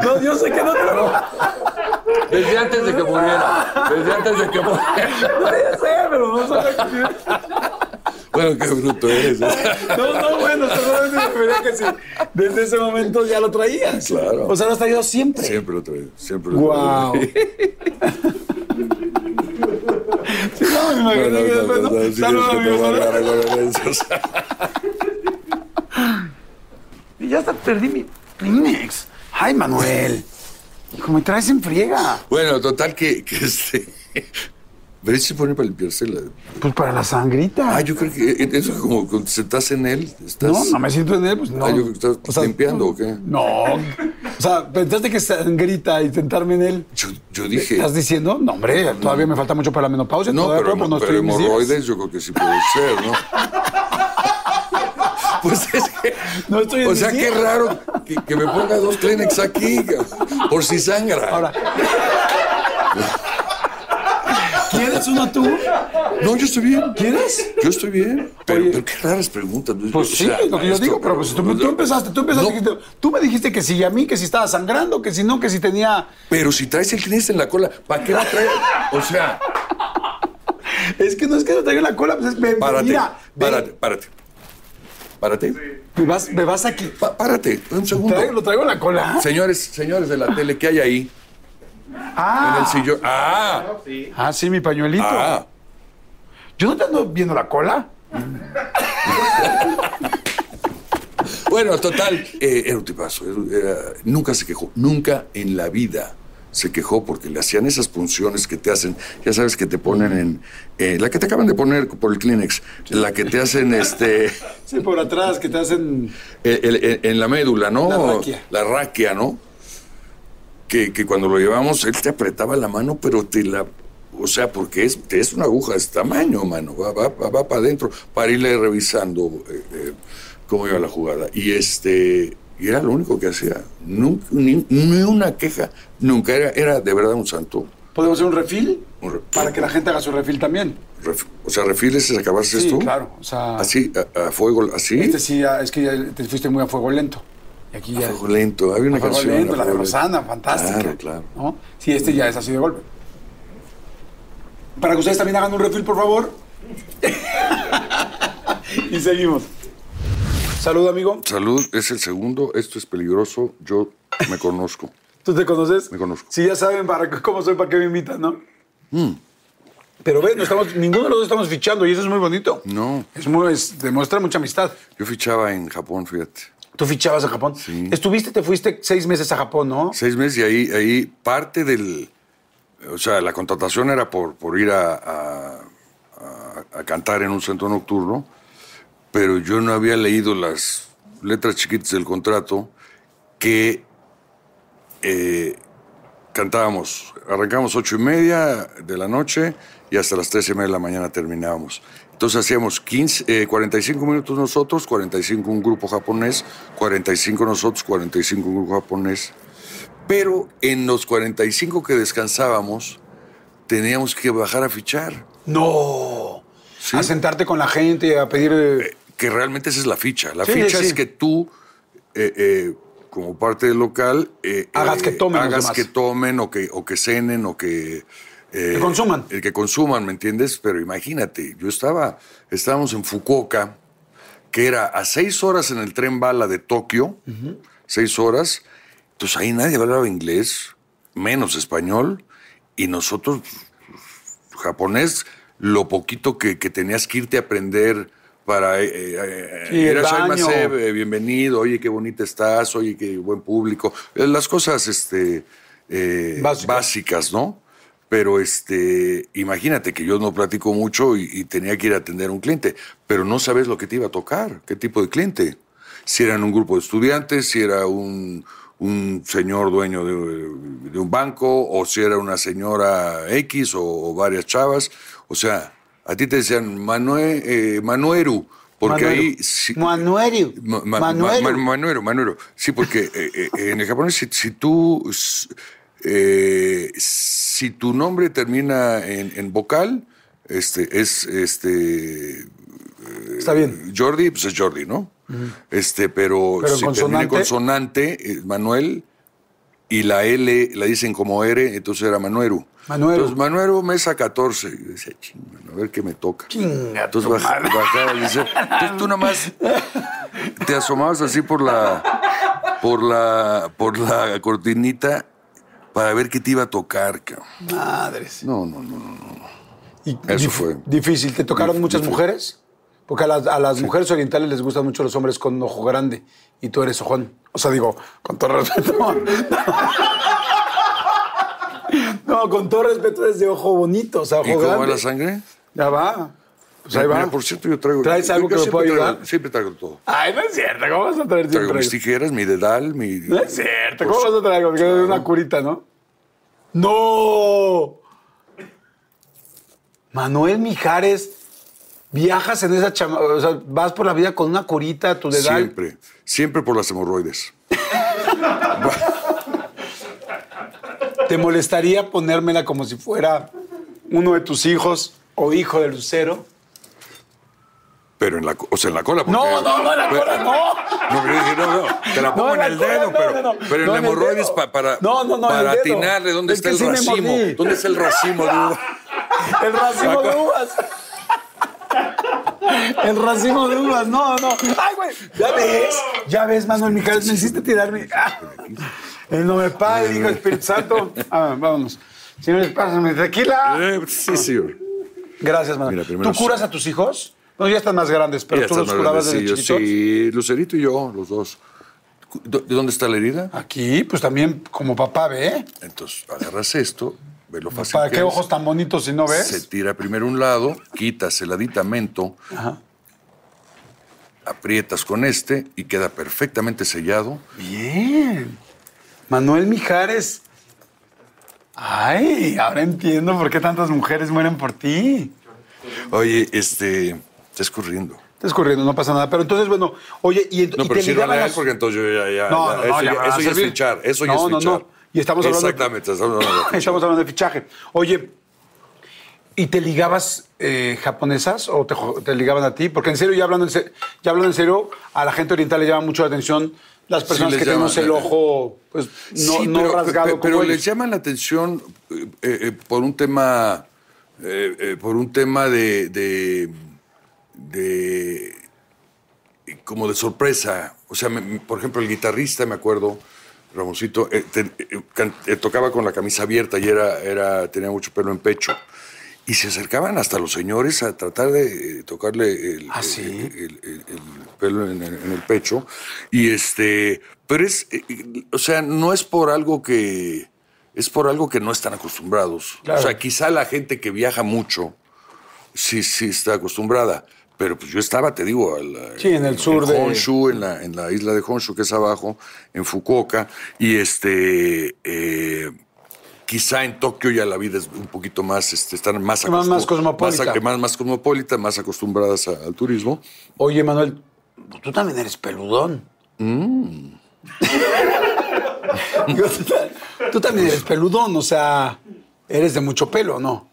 No, yo sé que no te lo desde antes de que muriera. Desde antes de que muriera. No, ya sé, pero no sabes. Bueno, qué bruto eres. No, no, bueno, seguramente me refería que sí. Desde ese momento ya lo traías. Claro. O sea, lo has traído siempre. Siempre lo traigo, siempre lo Wow. traigo. No, me No, imaginé no, que no, después, no, ¿no? no, sí, Salud, es que te amigo, voy a salud. agarrar con esos. Y ya hasta perdí mi Kleenex. Ay, Manuel. Hijo, me traes en friega. Bueno, total que, que este. Pero se pone para limpiarse la. Pues para la sangrita. Ah, yo creo que eso es como cuando estás en él. Estás... No, no me siento en él, pues no. Ah, yo creo que estás limpiando, ¿o qué? No. O sea, pensaste que sangrita y sentarme en él. Yo, yo dije. ¿Estás diciendo? No, hombre, todavía me falta mucho para la menopausia. No, pero, no pero hemorroides yo creo que sí puede ser, ¿no? Pues es que. No estoy O sea, qué días. raro que, que me ponga dos Kleenex aquí, por si sangra. Ahora. ¿Quieres uno tú? No, yo estoy bien. ¿Quieres? Yo estoy bien. Pero, qué raras preguntas. Pues O sí, sea, lo que yo esto, digo, pero pues tú, tú empezaste, tú empezaste, No. dijiste- tú me dijiste que si a mí, que si estaba sangrando, que si no, que si tenía... Pero si traes el Kleenex en la cola, ¿para qué la traes? O sea, Es que no es que no traiga la cola, pues es... párate, Mira, párate, párate. Párate. me, vas, me vas aquí. Pa- párate, un segundo. Traigo- ¿Lo traigo en la cola? Señores, señores de la tele, ¿qué hay ahí? En Ah, el sillón. Ah, ah, sí, mi pañuelito. ah. ¿Yo no te ando viendo la cola? Bueno, total, eh, era un tipazo. era- era- nunca se quejó, nunca en la vida se quejó porque le hacían esas punciones que te hacen, ya sabes que te ponen en, eh, la que te acaban de poner por el Kleenex, la que te hacen este, Sí, por atrás, que te hacen... el- el- el- en la médula, ¿no? La raquia. La raquia, ¿no? Que, que cuando lo llevamos, él te apretaba la mano, pero te la... O sea, porque es, es una aguja de este tamaño, mano. Va, va, va, para adentro para irle revisando eh, eh, cómo iba la jugada. Y este... Y era lo único que hacía. Nunca, ni, ni una queja. Nunca. Era, era de verdad un santo. ¿Podemos hacer un refil? Un re- Para que la gente haga su refil también. Ref- o sea, refiles es acabarse Sí, esto. claro. O sea, Así, a, a fuego, así. este sí, es que ya te fuiste muy a fuego lento. Y aquí ya... fuego lento. Había una fuego canción. lento, la de. Rosana, fantástica. Claro, claro. ¿no? Sí, este ya es así de golpe. Para que ustedes también hagan un refil, por favor. y seguimos. Salud, amigo. Salud, es el segundo. Esto es peligroso. Yo me conozco. ¿Tú te conoces? Me conozco. Sí, ya saben para cómo soy, para qué me invitan, ¿no? Pero ven, no estamos, ninguno de los dos estamos fichando y eso es muy bonito. No, Es muy, es- demuestra mucha amistad. yo fichaba en Japón, fíjate. Tú fichabas a Japón. Sí. Estuviste, te fuiste seis meses a Japón, ¿no? Seis meses y ahí, ahí parte del... O sea, la contratación era por, por ir a, a- a- a cantar en un centro nocturno, pero yo no había leído las letras chiquitas del contrato que eh, cantábamos. Arrancamos ocho y media de la noche y hasta las tres y media de la mañana terminábamos. Entonces hacíamos 15, eh, 45 minutos nosotros, 45 un grupo japonés, 45 nosotros, 45 un grupo japonés. Pero en los 45 que descansábamos, teníamos que bajar a fichar. No. Sí. A sentarte con la gente y a pedir. eh, Que realmente esa es la ficha. La Sí, ficha sí. es que tú, eh, eh, como parte del local, eh, Hagas eh, que tomen hagas que tomen o que, o que cenen o que... eh, Que consuman. El que consuman, ¿me entiendes? Pero imagínate, yo estaba, estábamos en Fukuoka, que era a seis horas en el tren bala de Tokio, seis horas, entonces ahí nadie hablaba inglés, menos español, y nosotros, japonés, lo poquito que, que tenías que irte a aprender para... Eh, eh, Sí, el "Irashaimase, baño. eh, bienvenido, oye, qué bonita estás, oye, qué buen público. Eh, Las cosas este, eh, Básicas. básicas, ¿no? Pero este, imagínate que yo no platico mucho y, y tenía que ir a atender a un cliente, pero no sabes lo que te iba a tocar, qué tipo de cliente. Si eran un grupo de estudiantes, si era un, un señor dueño de, de un banco, o si era una señora X o, o varias chavas. O sea, a ti te decían Manue, eh, Manueru, porque Manuero. ahí... Manuero. Ma- ma- Manuero. ma- ma- Manuero, Manuero. Sí, porque eh, eh, en el japonés, si, si tú. Eh, si tu nombre termina en, en vocal, este, es este. Está bien. Jordi, pues es Jordi, ¿no? Este, pero, si termina en consonante. es Manuel, y la L la dicen como R, entonces era Manuero. Manuero. Entonces, Manuero Mesa 14. Y yo decía, chinga, a ver qué me toca. Chinga Entonces tu baja- madre. bajaba, dice, entonces tú nomás te asomabas así por la, por la, por la cortinita para ver qué te iba a tocar, cabrón. Madres. No, no, no, no. no. Y Eso fue. Difícil. ¿Te tocaron Dif- muchas mujeres? Porque a las, a las mujeres orientales les gustan mucho los hombres con ojo grande y tú eres ojón. O sea, digo, con todo respeto. No, con todo respeto es de ojo bonito, o sea, ojo ¿Y cómo va la sangre? Ya va. Pues ahí por cierto, yo traigo. ¿Traes algo que me pueda traigo- ayudar? Siempre traigo todo. Ay, no es cierto. ¿Cómo vas a traer Traigo siempre? mis tijeras, mi dedal, mi. No es cierto. ¿Cómo vas a traer es una curita, ¿no? ¡No! Manuel Mijares, viajas en esa chama... O sea, vas por la vida con una curita, tu dedal. Siempre, siempre por las hemorroides. ¿Te molestaría ponérmela como si fuera uno de tus hijos o hijo de Lucero? Pero en la, o sea, en la cola. porque- No, no, no, en la cola, no. No, pero dije, no, no, te la pongo No, en el cola, dedo, no, pero, no, pero en la hemorroides pa- para, para atinarle dónde Es está el sí racimo. ¿Dónde está el racimo? de uva? El racimo de uvas. El racimo de uvas, no, no. Ay, güey. ¿Ya ves? ¿Ya ves, Manuel Mijares? Me hiciste tirarme. Ah. El nombre del Padre, Hijo, Espíritu Santo. Ah, vámonos. Señores, pásame tequila. Eh, sí, sí. güey. Gracias, Manuel. Mira, ¿Tú curas a tus hijos? No, ya están más grandes, pero Ya tú los curabas desde chiquitos. Sí, Lucerito y yo, los dos. ¿De dónde está la herida? Aquí, pues también como papá ve. Entonces, agarras esto, ve lo fácil ¿Para que qué es. ojos tan bonitos si no ves? Se tira primero un lado, quitas el aditamento, Ajá. aprietas con este y queda perfectamente sellado. Bien. Manuel Mijares. Ay, ahora entiendo por qué tantas mujeres mueren por ti. Oye, este, está escurriendo. Estás corriendo, no pasa nada. Pero entonces, bueno, oye, y, No, y pero te sí ligaban a él las- porque entonces yo ya, ya, No, no, no, eso ya ya, eso ya es fichar, eso ya No, es no, fichar. no. Y estamos hablando- Exactamente, estamos hablando de. Estamos hablando de fichaje. Oye, ¿y te ligabas eh, japonesas o te, te ligaban a ti? Porque en serio, ya hablando en, se- ya hablando en serio, a la gente oriental le llama mucho la atención las personas les que tenemos el ojo pues, no, Sí, no pero, rasgado pe- pero como les ellos. llama la atención eh, eh, por un tema eh, eh, por un tema de, de, de- como de sorpresa. O sea, me- por ejemplo, el guitarrista, me acuerdo, Ramoncito, eh, te- eh, can- eh, tocaba con la camisa abierta y era, era, tenía mucho pelo en pecho. Y se acercaban hasta los señores a tratar de eh, tocarle el, ¿Ah, sí? el- el- el pelo en, el- en el pecho. Y este, pero es, eh, o sea, no es por algo que, es por algo que no están acostumbrados. Claro. O sea, quizá la gente que viaja mucho, sí, sí está acostumbrada. Pero pues yo estaba, te digo, Sí, en el sur de- Honshu, en la, en la isla de Honshu, que es abajo, en Fukuoka, y este, eh, quizá en Tokio ya la vida es un poquito más, este, están más, Más- más cosmopolita. Más, más, más cosmopolita, más acostumbradas a- al turismo. Oye, Manuel, tú también eres peludón. Mm. Tú también eres peludón, o sea, eres de mucho pelo, ¿no?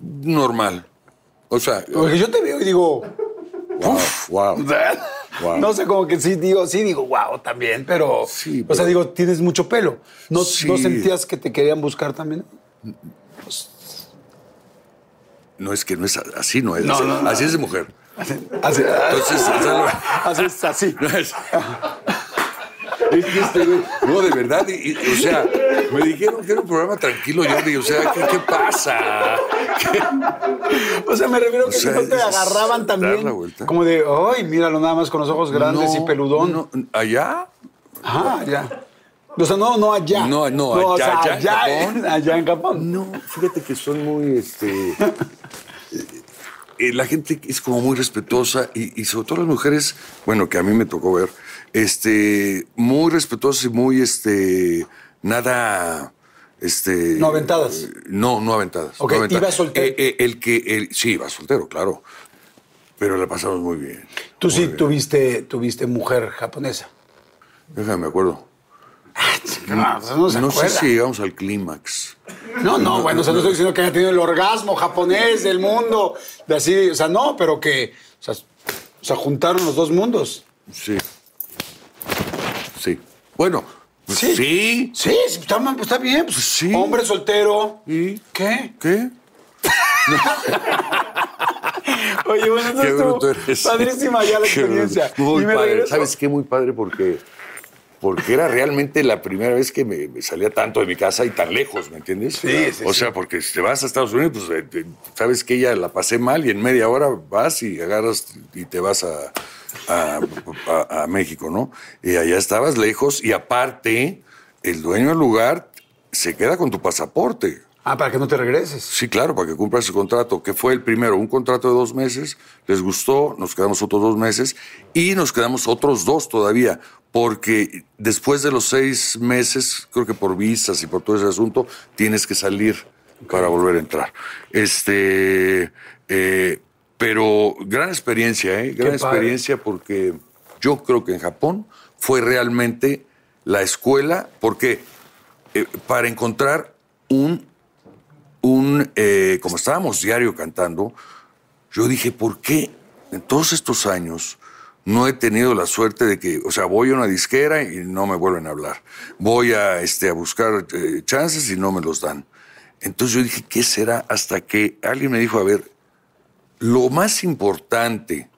Normal. O sea, Porque yo te veo y digo, wow, wow. Wow. no sé, como que sí digo, sí digo, wow, también, pero, Sí, o sea, digo, tienes mucho pelo. ¿No, Sí. ¿no sentías que te querían buscar también? No es que no es así, no es. No, así, no, no. así es de mujer. Así, Entonces, lo- así, así. Es que este güey- no, de verdad, y- y- o sea, me dijeron que era un programa tranquilo, yo dije, o sea, ¿qué, qué pasa? O sea, me refiero que O sea, si no te agarraban también. Como de, ay, míralo nada más con los ojos grandes y peludón. no, ¿Allá? Ajá, ya. O sea, no, no allá. No, no, o allá, sea, allá en allá, Japón. en, allá en Japón. No, fíjate que son muy, este... eh, la gente es como muy respetuosa y, y sobre todo las mujeres, bueno, que a mí me tocó ver, este, muy respetuosas y muy, este, nada, este... No aventadas. eh, No, no aventadas. Ok, no aventadas. ¿iba soltero? Eh, eh, el que, el, sí, iba soltero, claro, pero la pasamos muy bien. Tú muy sí bien. tuviste, tuviste mujer japonesa. Déjame, me acuerdo. No, eso no se no sé si llegamos al clímax. No, no, bueno, o sea, no estoy diciendo que haya tenido el orgasmo japonés del mundo, de así, o sea, no, pero que, o sea, o sea, juntaron los dos mundos. Sí. Sí. Bueno, pues Sí. sí. Está, pues, está bien. Pues, Sí. Hombre soltero. ¿Y ¿Qué? qué? Oye, bueno, Qué bruto estuvo eres. padrísima ya la Qué experiencia. Muy padre. regreso- ¿Sabes qué? Muy padre porque, porque era realmente la primera vez que me, me salía tanto de mi casa y tan lejos, ¿me entiendes? Sí, sí, O sí. sea, porque si te vas a Estados Unidos, pues eh, sabes que ya la pasé mal y en media hora vas y agarras y te vas a, a, a- a México, ¿no? Y allá estabas lejos y aparte, el dueño del lugar se queda con tu pasaporte. Ah, para que no te regreses. Sí, claro, para que cumplas el contrato, que fue el primero, un contrato de dos meses, les gustó, nos quedamos otros dos meses y nos quedamos otros dos todavía, porque después de los seis meses, creo que por visas y por todo ese asunto, tienes que salir para volver a entrar. Este, eh, pero gran experiencia, ¿eh? Gran experiencia porque yo creo que en Japón fue realmente la escuela, porque eh, para encontrar un un, eh, como estábamos diario cantando, yo dije, ¿por qué en todos estos años no he tenido la suerte de que, o sea, voy a una disquera y no me vuelven a hablar? Voy a, este, a buscar eh, chances y no me los dan. Entonces yo dije, ¿qué será? Hasta que alguien me dijo, a ver, lo más importante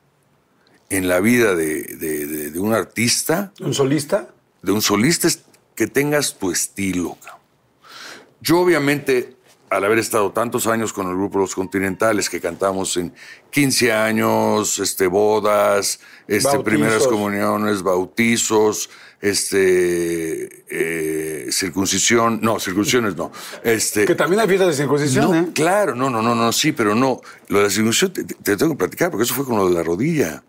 en la vida de, de- de- de un artista ¿Un solista? de un solista es que tengas tu estilo. Yo obviamente, al haber estado tantos años con el grupo Los Continentales, que cantamos en 15 años, este, bodas, este, Bautizos. primeras comuniones, bautizos, este, eh, circuncisión, no, circuncisiones no. Este, Que también hay fiestas de circuncisión, no, ¿eh? claro, no, no, no, no, sí, pero no. Lo de la circuncisión te, te tengo que platicar, porque eso fue con lo de la rodilla.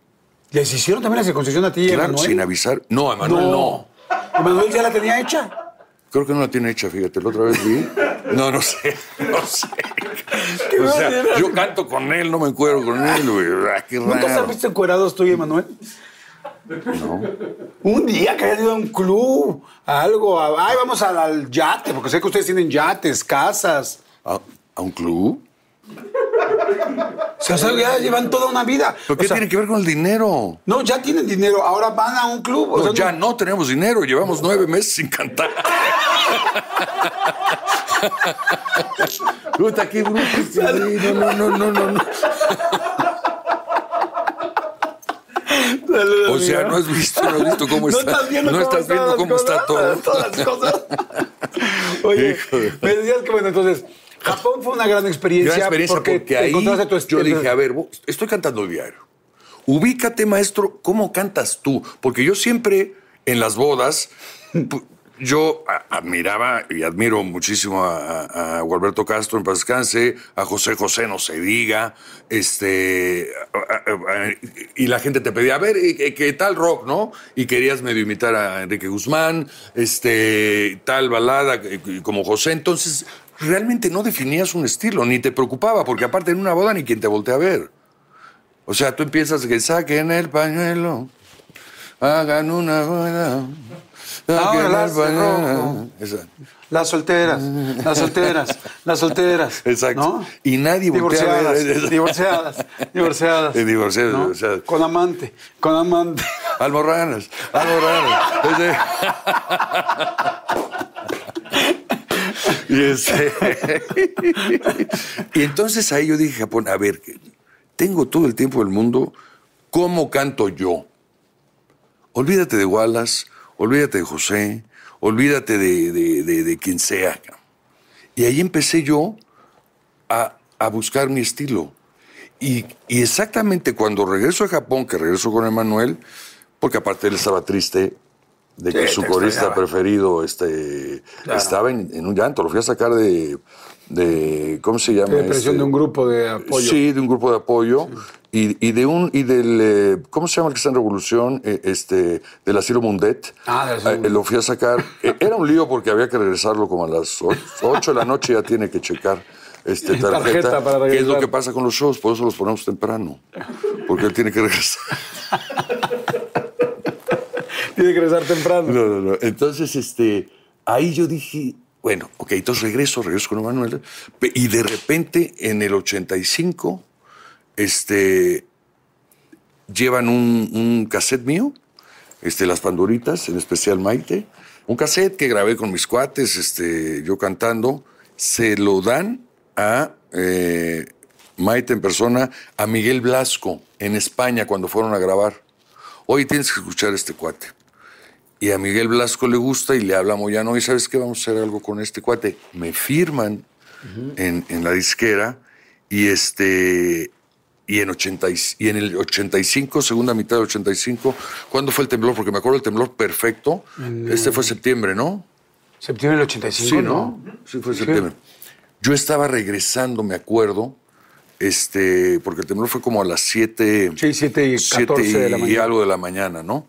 ¿Les hicieron también la circuncisión a ti, Claro, Emanuel? sin avisar. No, Emanuel no. ¿Emanuel ya la tenía hecha? Creo que no la tiene hecha, fíjate, la otra vez vi. No, no sé, no sé. O sea, yo canto con él, no me encuentro con él, güey. Ah, qué ¿Nunca raro. visto encuerados tú y Emanuel? No. Un día que hayan ido a un club, a algo, a- ay, vamos al, al yate, porque sé que ustedes tienen yates, casas. ¿A, a un club? O sea, ya llevan toda una vida. ¿Pero qué O sea, tiene que ver con el dinero? No, ya tienen dinero, ahora van a un club. o No, sea, ya no tenemos dinero, llevamos nueve meses sin cantar. Puta, qué bruto. güey. No, no, no, no, no. O sea, no has visto, no has visto cómo No está. estás viendo no cómo estás viendo cómo está todo. Todas las cosas. Oye, me decías que bueno, entonces, Japón fue una gran experiencia, Gran experiencia porque, te ahí tu yo estilo. dije, a ver, estoy cantando diario. Ubícate, maestro, ¿cómo cantas tú? Porque yo siempre en las bodas, yo admiraba y admiro muchísimo a, Gualberto Castro en paz a José José, no se diga, este, y la gente te pedía, a ver, ¿y ¿qué, tal rock, no? Y querías medio imitar a Enrique Guzmán, este, tal balada como José, entonces realmente no definías un estilo, ni te preocupaba, porque aparte en una boda ni quien te voltea a ver. O sea, tú empiezas que saquen el pañuelo, hagan una boda. Ahora las de rojo. Las solteras, las solteras, las solteras. Exacto. ¿no? Y nadie voltea a divorciadas, ver. divorciadas, divorciadas. Eh, divorciadas, ¿no? divorciadas. Con amante, con amante. Almorranas, almorranas. y, este- y entonces ahí yo dije, Japón, a ver, tengo todo el tiempo del mundo, ¿cómo canto yo? Olvídate de Wallace, olvídate de José, olvídate de, de- de- de quien sea. Y ahí empecé yo a, a buscar mi estilo. Y, y exactamente cuando regreso a Japón, que regreso con Emanuel, porque aparte él estaba triste de que Sí, su corista extrañaba. preferido este, Claro. estaba en, en un llanto, lo fui a sacar de, de ¿cómo se llama? De depresión este? de un grupo de apoyo. Sí, de un grupo de apoyo. Y, y de un y del eh, ¿cómo se llama el que está en revolución? Eh, este del asilo Mundet. Ah, asilo Eh, lo fui a sacar. Era un lío porque había que regresarlo como a las 8 de la noche ya tiene que checar este tarjeta, Tarjeta para que es lo que pasa con los shows, por eso los ponemos temprano. Porque él tiene que regresar. Tiene que regresar temprano. No, no, no. Entonces, este, ahí yo dije, bueno, ok, entonces regreso, regreso con Emanuel. Pe- Y de repente, en el 85, este, llevan un, un cassette mío, este, Las Pandoritas, en especial Maite. Un cassette que grabé con mis cuates, este, yo cantando. Se lo dan a eh, Maite en persona, a Miguel Blasco, en España, cuando fueron a grabar. Oye, tienes que escuchar a este cuate. Y a Miguel Blasco le gusta y le habla a Moyano, y ¿sabes qué? Vamos a hacer algo con este cuate. Me firman en, en la disquera y este... Y en, 80 y, y en el 85, segunda mitad del 85, ¿cuándo fue el temblor? Porque me acuerdo el temblor perfecto. Este fue septiembre, ¿no? Septiembre del 85, Sí, ¿no? ¿no? Sí, fue septiembre. Yo estaba regresando, me acuerdo, este, porque el temblor fue como a las 7. Sí, 7 y 14 de la y mañana. algo de la mañana, ¿no?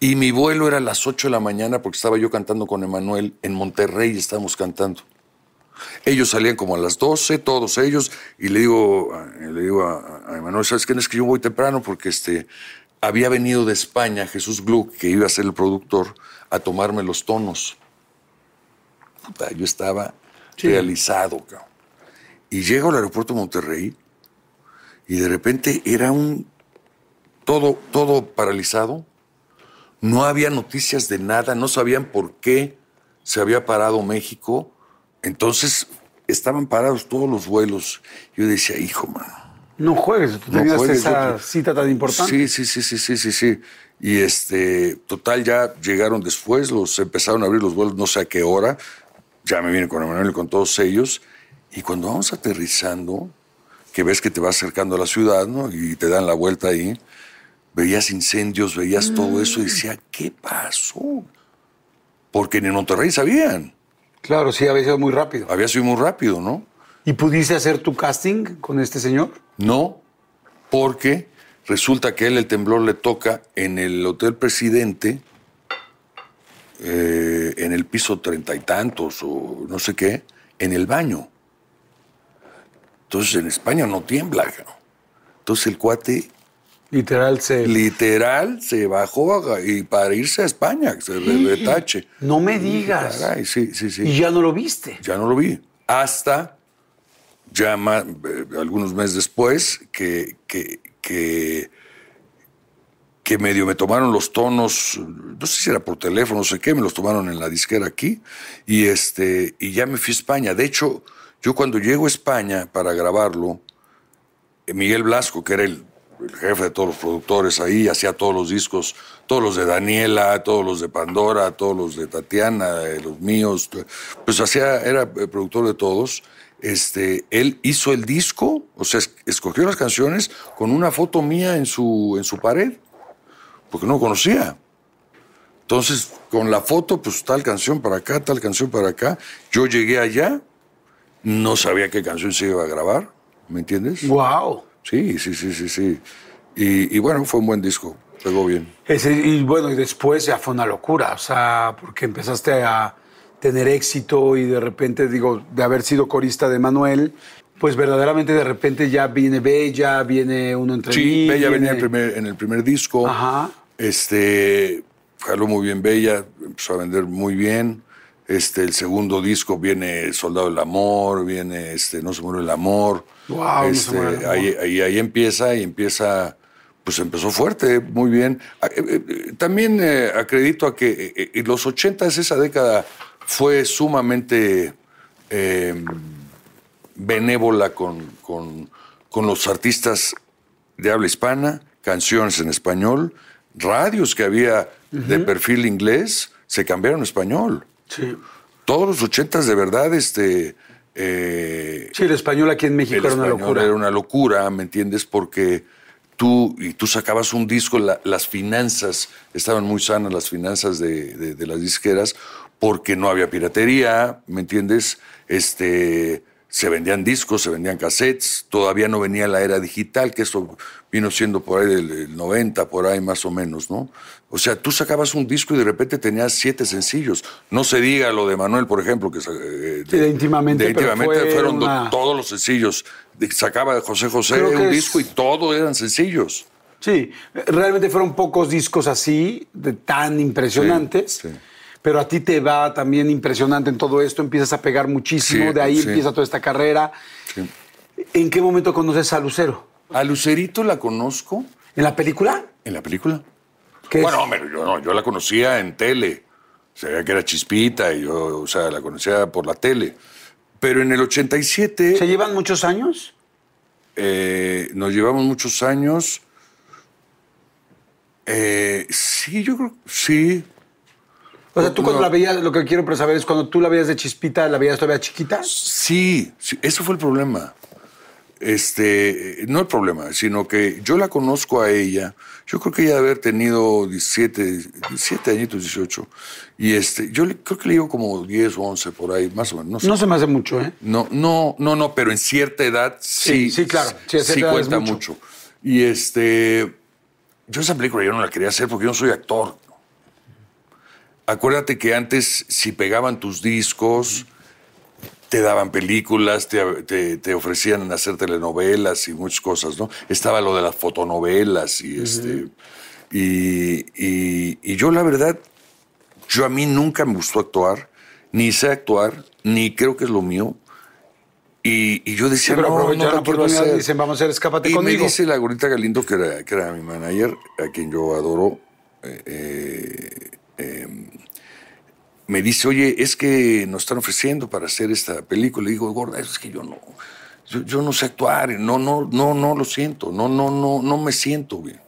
Y mi vuelo era a las 8 de la mañana porque estaba yo cantando con Emanuel en Monterrey, estábamos cantando. Ellos salían como a las 12, todos ellos, y le digo, a- le digo a, a Emanuel, ¿sabes qué? Es que yo voy temprano porque este, había venido de España Jesús Gluck, que iba a ser el productor, a tomarme los tonos. Yo estaba Sí. realizado, cabrón. Y llego al aeropuerto de Monterrey y de repente era un todo, todo paralizado. No había noticias de nada, no sabían por qué se había parado México. Entonces estaban parados todos los vuelos. Yo decía, hijo, mano. No juegues, tú No juegues, esa cita tan importante. Sí, sí, sí, sí, sí, sí, sí. Y este, total, ya llegaron después, los empezaron a abrir los vuelos, no sé a qué hora. Ya me vine con Emanuel y con todos ellos. Y cuando vamos aterrizando, que ves que te vas acercando a la ciudad, ¿no? Y te dan la vuelta ahí, veías incendios, veías todo eso y decía, ¿qué pasó? Porque en Monterrey sabían. Claro, sí, había sido muy rápido. Había sido muy rápido, ¿no? ¿Y pudiste hacer tu casting con este señor? No, porque resulta que a él el temblor le toca en el Hotel Presidente, eh, en el piso treinta y tantos o no sé qué, en el baño. Entonces en España no tiembla. Entonces el cuate Literal, se... literal se bajó y para irse a España, se re- retache. No me digas. Caray, sí, sí, sí. Y ya no lo viste. Ya no lo vi. Hasta ya ma- eh, algunos meses después que, que, que, que medio me tomaron los tonos, no sé si era por teléfono, no sé qué, me los tomaron en la disquera aquí y, este, y ya me fui a España. De hecho, Yo cuando llego a España para grabarlo, eh, Miguel Blasco, que era el, el jefe de todos los productores ahí, hacía todos los discos, todos los de Daniela, todos los de Pandora, todos los de Tatiana, eh, los míos, pues hacía, era eh, productor de todos. Este, él hizo el disco, o sea, es- escogió las canciones con una foto mía en su, en su pared, porque no conocía. Entonces, con la foto, pues tal canción para acá, tal canción para acá. Yo llegué allá, no sabía qué canción se iba a grabar, ¿me entiendes? ¡Wow! Sí, sí, sí, sí, sí. Y, y bueno, fue un buen disco, pegó bien. Ese- y bueno, y después ya fue una locura, o sea, porque empezaste a tener éxito y de repente, digo, de haber sido corista de Manuel, pues verdaderamente de repente ya viene Bella, viene uno entre Sí, mí, Bella viene- venía en el primer, en el primer disco. Ajá. Este, jaló muy bien Bella, empezó a vender muy bien. Este, el segundo disco viene Soldado del Amor, viene este, No se muere el amor. No se Este, el amor. Ahí, ahí, ahí empieza y empieza, pues empezó fuerte, muy bien. Ah, eh, eh, También eh, acredito a que eh, en los 80 esa década fue sumamente eh, benévola con, con, con los artistas de habla hispana, canciones en español, radios que había de perfil inglés, se cambiaron a español. Sí. Todos los ochentas de verdad, este... eh, Sí, el español aquí en México era una español locura. Era una locura, ¿me entiendes? Porque tú, y tú sacabas un disco, la- las finanzas, estaban muy sanas las finanzas de, de- de las disqueras, porque no había piratería, ¿me entiendes? Este, se vendían discos, se vendían cassettes, todavía no venía la era digital, que eso vino siendo por ahí del, del 90, por ahí más o menos, ¿no? O sea, tú sacabas un disco y de repente tenías siete sencillos. No se diga lo de Manuel, por ejemplo, que eh, Sí, de Íntimamente, de íntimamente fue fueron una- todos los sencillos. Sacaba José José un es- disco y todos eran sencillos. Sí, realmente fueron pocos discos así, de tan impresionantes. Sí, sí. Pero a ti te va también impresionante en todo esto, empiezas a pegar muchísimo, Sí, de ahí sí. empieza toda esta carrera. Sí. ¿En qué momento conoces a Lucero? A Lucerito la conozco ¿En la película? en la película. Bueno, hombre, yo, no, yo la conocía en tele. Sabía que era chispita y yo, o sea, la conocía por la tele. Pero en el 87 ¿Se llevan muchos años? eh, nos llevamos muchos años. Eh, sí, yo creo, sí. O sea, tú cuando No. la veías, lo que quiero saber es cuando tú la veías de chispita, ¿la veías todavía chiquita? Sí, sí, eso fue el problema. Este, no el problema, sino que yo la conozco a ella. Yo creo que ella debe haber tenido 17, 17 añitos, 18. Y este, yo le- creo que le digo como 10 o 11 por ahí, más o menos. No sé. No se me hace mucho, ¿eh? No, no, no, no, pero en cierta edad sí. Sí, sí, claro. Sí, es cuenta mucho. mucho. Y este, yo esa película yo no la quería hacer porque yo no soy actor. Acuérdate que antes, si pegaban tus discos, te daban películas, te, te- te ofrecían hacer telenovelas y muchas cosas, ¿no? Estaba lo de las fotonovelas y este. Y, y- y yo, la verdad, yo a mí nunca me gustó actuar, ni sé actuar, ni creo que es lo mío. Y, y yo decía, pero no, no la quiero hacer. dicen, vamos a hacer Escápate Y conmigo. me dice la gordita Galindo, que era, que era mi manager, a quien yo adoro, eh, eh, me dice, oye, es que nos están ofreciendo para hacer esta película. Le digo, gorda, es que yo no, yo, yo no sé actuar, no, no, no, no lo siento, no, no, no, no me siento bien.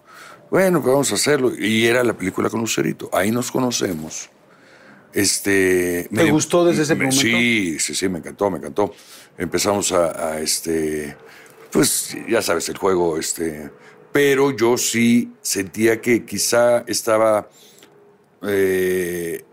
Bueno, pues vamos a hacerlo. Y era la película con Lucerito. Ahí nos conocemos. Este, ¿Te gustó desde ese momento? Sí, sí, sí, me encantó, me encantó. Empezamos a, a, este, pues ya sabes, el juego, este, pero yo sí sentía que quizá estaba, eh,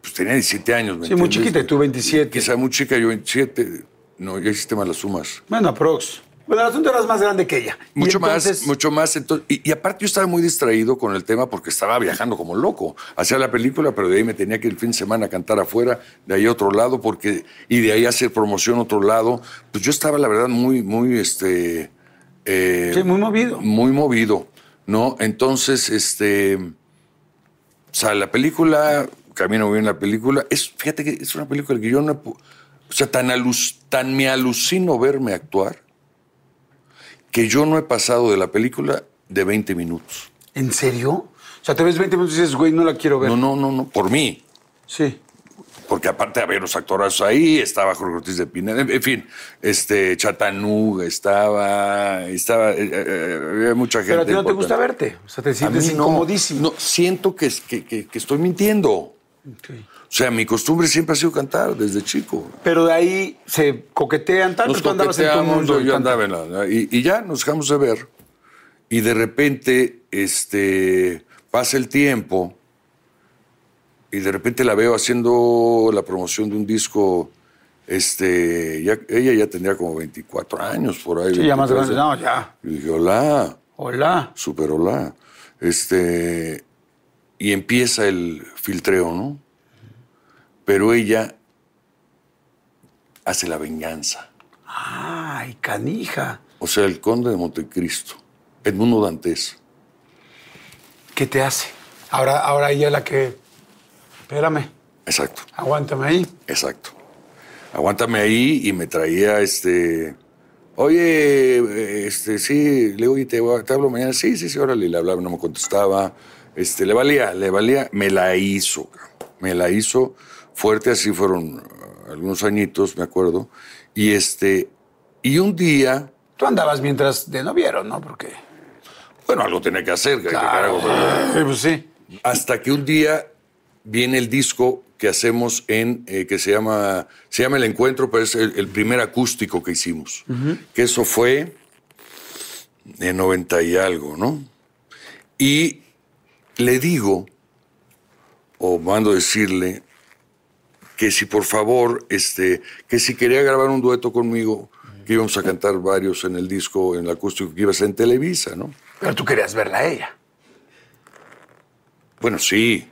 pues tenía 17 años. ¿me Sí, muy chiquita, tú 27. Quizá muy chica, yo 27. No, ya hiciste malas sumas. Bueno, aprox. Bueno, el asunto eras más grande que ella. Mucho entonces- más, mucho más. entonces- y, y aparte yo estaba muy distraído con el tema porque estaba viajando como loco. Hacía la película, pero de ahí me tenía que ir el fin de semana a cantar afuera, de ahí a otro lado, porque, y de ahí hacer promoción a otro lado. Pues yo estaba, la verdad, muy, muy, este... eh, Sí, muy movido. Muy movido, ¿no? Entonces, este... O sea, la película, camino muy bien la película, es, fíjate que es una película que yo no... O sea, tan, alus- tan me alucino verme actuar que yo no he pasado de la película de 20 minutos. ¿En serio? O sea, te ves 20 minutos y dices, güey, no la quiero ver. No, no, no, no, por mí. Sí. Porque aparte había los actorazos ahí, estaba Jorge Ortiz de Pineda, en fin, este, Chatanuga estaba, estaba, eh, eh, había mucha gente. Pero a ti no te gusta verte. O sea, te sientes no, incomodísimo. No, siento que, que, que- que estoy mintiendo. O sea, mi costumbre siempre ha sido cantar desde chico. Pero de ahí se coquetean tanto. Nos tú andabas en tu mundo yo andaba en la... Y, y ya nos dejamos de ver. Y de repente, este, pasa el tiempo y de repente la veo haciendo la promoción de un disco, este, ya- ella ya tendría como 24 años por ahí. Sí, ya más 23. grande. No, ya. Y dije, hola, Hola. super hola. Este, y empieza el filtreo, ¿no? Pero ella hace la venganza. Ay, canija. O sea, el conde de Montecristo, Edmundo Dantes. ¿Qué te hace? Ahora, ahora ella es la que. Espérame, Exacto, aguántame ahí. exacto. Aguántame ahí y me traía este. Oye, este, sí, le digo, te, te hablo mañana. Sí, sí, sí, órale, le hablaba, no me contestaba. Este, le valía, le valía, me la hizo, cabrón. me la hizo fuerte, así fueron uh, algunos añitos, me acuerdo. Y este, y un día, Tú andabas mientras de noviero, ¿no? Porque. bueno, algo tenía que hacer, que- que pero- Eh, pues sí. Hasta que un día viene el disco que hacemos en, eh, que se llama, se llama El Encuentro, pero es el, el primer acústico que hicimos. Que eso fue en 90 y algo, ¿no? Y le digo, o mando decirle, que si por favor, este, que si quería grabar un dueto conmigo, que íbamos a cantar varios en el disco, en el acústico que iba a ser en Televisa, ¿no? Pero tú querías verla a ella. Bueno, sí,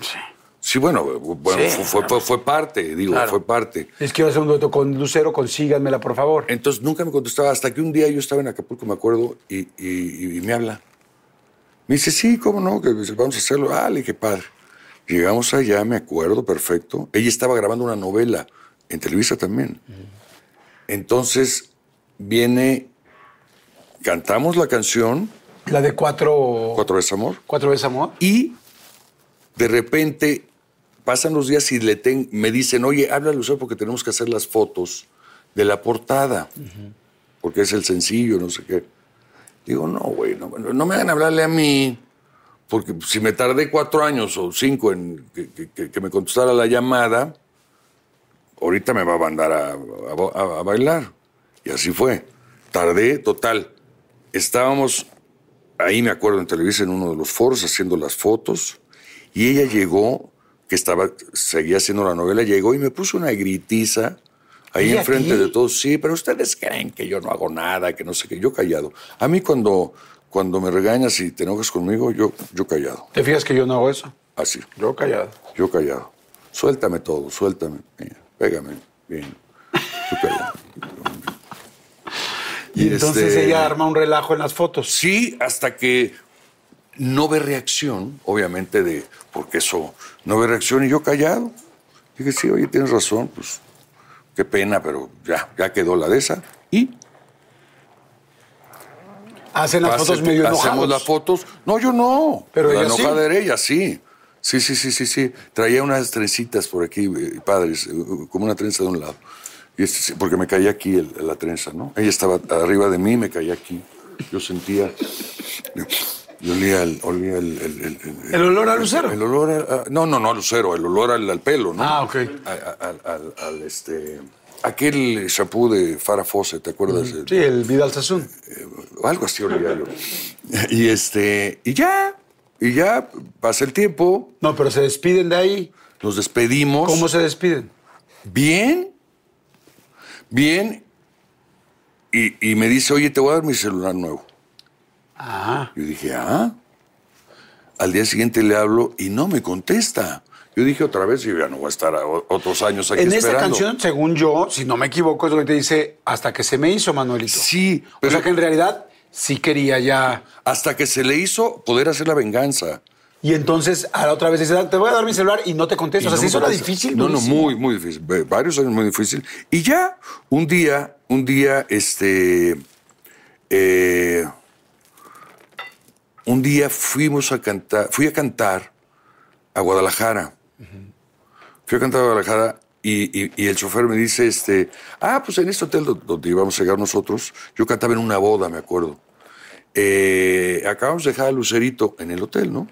Sí. Sí, bueno, bueno Sí, fue, fue- fue- fue parte, digo, Claro. fue parte. Es que iba a hacer un dueto con Lucero, consíganmela, por favor. Entonces nunca me contestaba, hasta que un día yo estaba en Acapulco, me acuerdo, y, y- y me habla. Me dice, sí, ¿cómo no? Que vamos a hacerlo. Ah, le dije, padre. Llegamos allá, me acuerdo, perfecto. Ella estaba grabando una novela, en Televisa también. Entonces viene, cantamos la canción, La de cuatro. Cuatro veces amor, Cuatro veces amor. Y de repente pasan los días y le ten- me dicen, oye, habla Lucero porque tenemos que hacer las fotos de la portada, porque es el sencillo, no sé qué. Digo, no, güey, no, no me hagan hablarle a mí, porque si me tardé cuatro años o cinco en que, que- que- que me contestara la llamada, ahorita me va a mandar a, a- a- a bailar. Y así fue. Tardé, total. Estábamos ahí, me acuerdo, en Televisa, en uno de los foros, haciendo las fotos, y ella llegó, que estaba, seguía haciendo la novela, llegó y me puso una gritiza ahí ¿Y a enfrente de todos. Sí, pero ustedes creen que yo no hago nada, que no sé qué. Yo callado. A mí cuando, cuando me regañas y te enojas conmigo, yo, yo callado. ¿Te fijas que yo no hago eso? Así. Yo callado. Yo callado. Suéltame todo, suéltame. Mira, pégame. Bien. Yo callado. Y, entonces este- ella arma un relajo en las fotos. Sí, hasta que no ve reacción, obviamente, de porque eso no ve reacción y yo callado. Dije, sí, oye, tienes razón, pues qué pena, pero ya, ya quedó la de esa. Y Hacen las fotos medio hacemos enojados. las fotos. No, yo no. Pero la ella sí. enojada era ella, sí. Sí, sí, sí, sí, sí. Traía unas trencitas por aquí, eh, padres, eh, como una trenza de un lado. Y este, sí, porque me caía aquí el- la trenza, ¿no? Ella estaba arriba de mí, me caía aquí. Yo sentía. Yo olía el. Olía el, el, el- el- ¿El olor a lucero? El, olor a, No, no, no, a lucero, el olor al, al pelo, ¿no? Ah, ok. A- a- al, al- este. Aquel shampoo de Farah Fawcett, ¿te acuerdas? El- Sí, el Vidal Sassoon. o algo así olía yo. Y este, y ya, y ya pasa el tiempo, No, pero se despiden de ahí. nos despedimos. ¿Cómo se despiden? Bien, bien. Y, y me dice, oye, te voy a dar mi celular nuevo. Ah. Yo dije, ah. Al día siguiente le hablo y no me contesta. Yo dije otra vez, yo ya no voy a estar otros años aquí En esta esperando. canción, según yo, si no me equivoco, es lo que te dice hasta que se me hizo, Manuelito. Sí, O sea que en realidad sí quería ya. hasta que se le hizo poder hacer la venganza. Y entonces a la otra vez dice, te voy a dar mi celular y no te contesto. Y O sea, no sí eso era difícil. No, no, durísimo. muy, muy difícil. Varios años muy difícil. Y ya, un día, un día, este. eh, un día fuimos a cantar, fui a cantar a Guadalajara Fui a cantar a Guadalajara y, y- y el chofer me dice, este, ah, pues en este hotel do- donde íbamos a llegar nosotros, yo cantaba en una boda, me acuerdo. Eh, acabamos de dejar a Lucerito en el hotel, ¿no?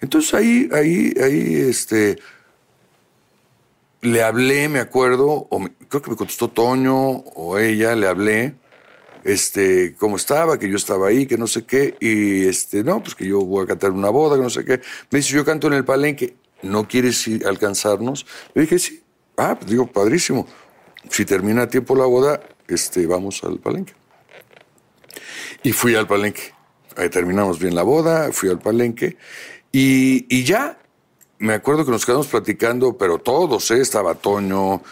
Entonces ahí, ahí, ahí, este, le hablé, me acuerdo, o me- creo que me contestó Toño o ella, le hablé, este, cómo estaba, que yo estaba ahí, que no sé qué, y este, no, pues que yo voy a cantar una boda, que no sé qué. Me dice, yo canto en el palenque, ¿no quieres ir alcanzarnos? Le dije, sí. Ah, pues digo, padrísimo. Si termina a tiempo la boda, este, vamos al palenque. Y fui al palenque. Ahí terminamos bien la boda, fui al palenque. Y, y ya, me acuerdo que nos quedamos platicando, pero todos, ¿eh? Estaba Toño,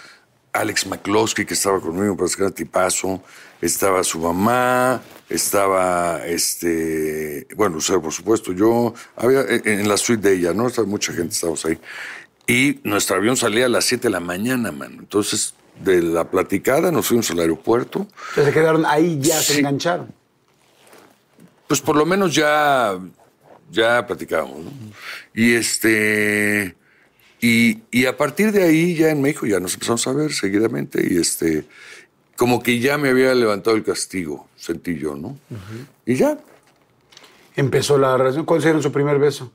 Alex McCloskey, que estaba conmigo, para era tipazo. Estaba su mamá, estaba, este, bueno, Lucero, por supuesto, yo. Había en, la suite de ella, ¿no? Estaba mucha gente, estábamos ahí. Y nuestro avión salía a las 7 de la mañana, mano. Entonces, de la platicada nos fuimos al aeropuerto. Entonces se quedaron ahí, ya se engancharon. Pues por lo menos ya, ya platicábamos, ¿no? Y este. Y, y a partir de ahí, ya en México, ya nos empezamos a ver seguidamente. Y este. Como que ya me había levantado el castigo, sentí yo, ¿no? Y ya, Empezó la relación. ¿Cuál sería su primer beso?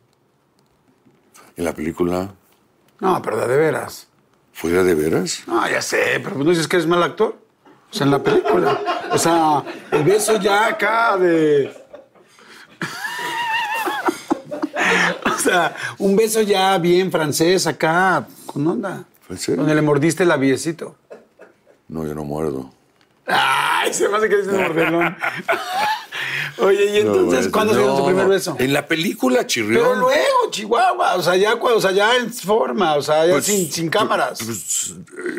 en la película, No, pero de veras. ¿fuera de veras? No, ya sé, pero ¿no dices que eres mal actor? O sea, en la película. O sea, el beso ya acá de. o sea, un beso ya bien francés acá, con onda. ¿Francés? Donde le mordiste el labiecito. No, yo no muerdo. Ay, se me hace que un mordelón. Oye, y entonces, No, ¿cuándo se dio tu no. primer beso? En la película, Chirrión. Pero luego, Chihuahua, o sea, ya, o sea, ya en forma, o sea, ya Pues, sin, sin cámaras. pues,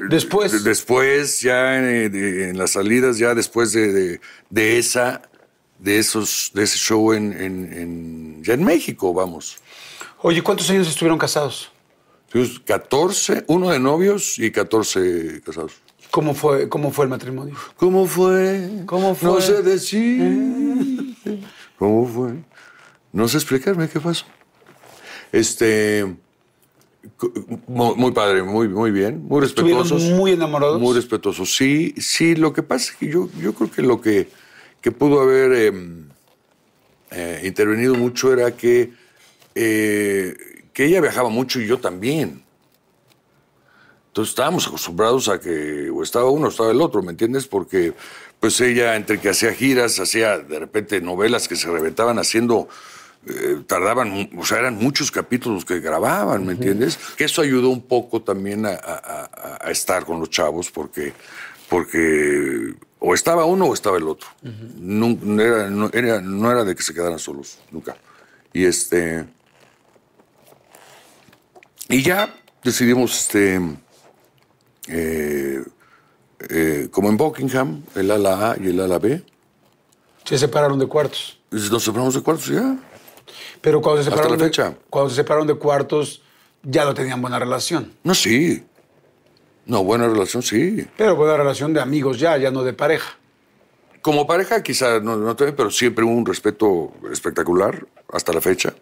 Después. De- Después, ya en, de- en las salidas, ya después de, de- de esa, de esos, de ese show en, en- en- ya en México, vamos. Oye, ¿cuántos años estuvieron casados? Tuvimos 14, uno de novios y 14 casados. ¿Cómo fue, cómo fue el matrimonio? ¿Cómo fue? ¿Cómo No fue? sé decir. ¿Cómo fue? No sé explicarme qué pasó. Este. Muy, muy padre, muy, muy bien, muy ¿Estuvieron respetuosos. muy enamorados? Muy respetuosos. Sí, sí, lo que pasa es que yo, yo creo que lo que, que pudo haber em, eh, intervenido mucho era que, eh, que ella viajaba mucho y yo también. Entonces estábamos acostumbrados a que o estaba uno o estaba el otro, ¿me entiendes? Porque pues ella entre que hacía giras, hacía de repente novelas que se reventaban haciendo, eh, tardaban, o sea, eran muchos capítulos que grababan, ¿me entiendes? Que eso ayudó un poco también a, a- a- a estar con los chavos porque, porque o estaba uno o estaba el otro. Nun- no, era, no, era, no era de que se quedaran solos, nunca. Y este... Y ya decidimos, este, eh, eh, como en Buckingham, el ala A y el ala B, Se separaron de cuartos. nos separamos de cuartos ya. Pero cuando se Hasta separaron, la de- fecha. cuando se separaron de cuartos, ya no tenían buena relación. No, sí. No, buena relación, sí. Pero buena relación de amigos ya, ya no de pareja. Como pareja quizá no, no también, pero siempre hubo un respeto espectacular hasta la fecha.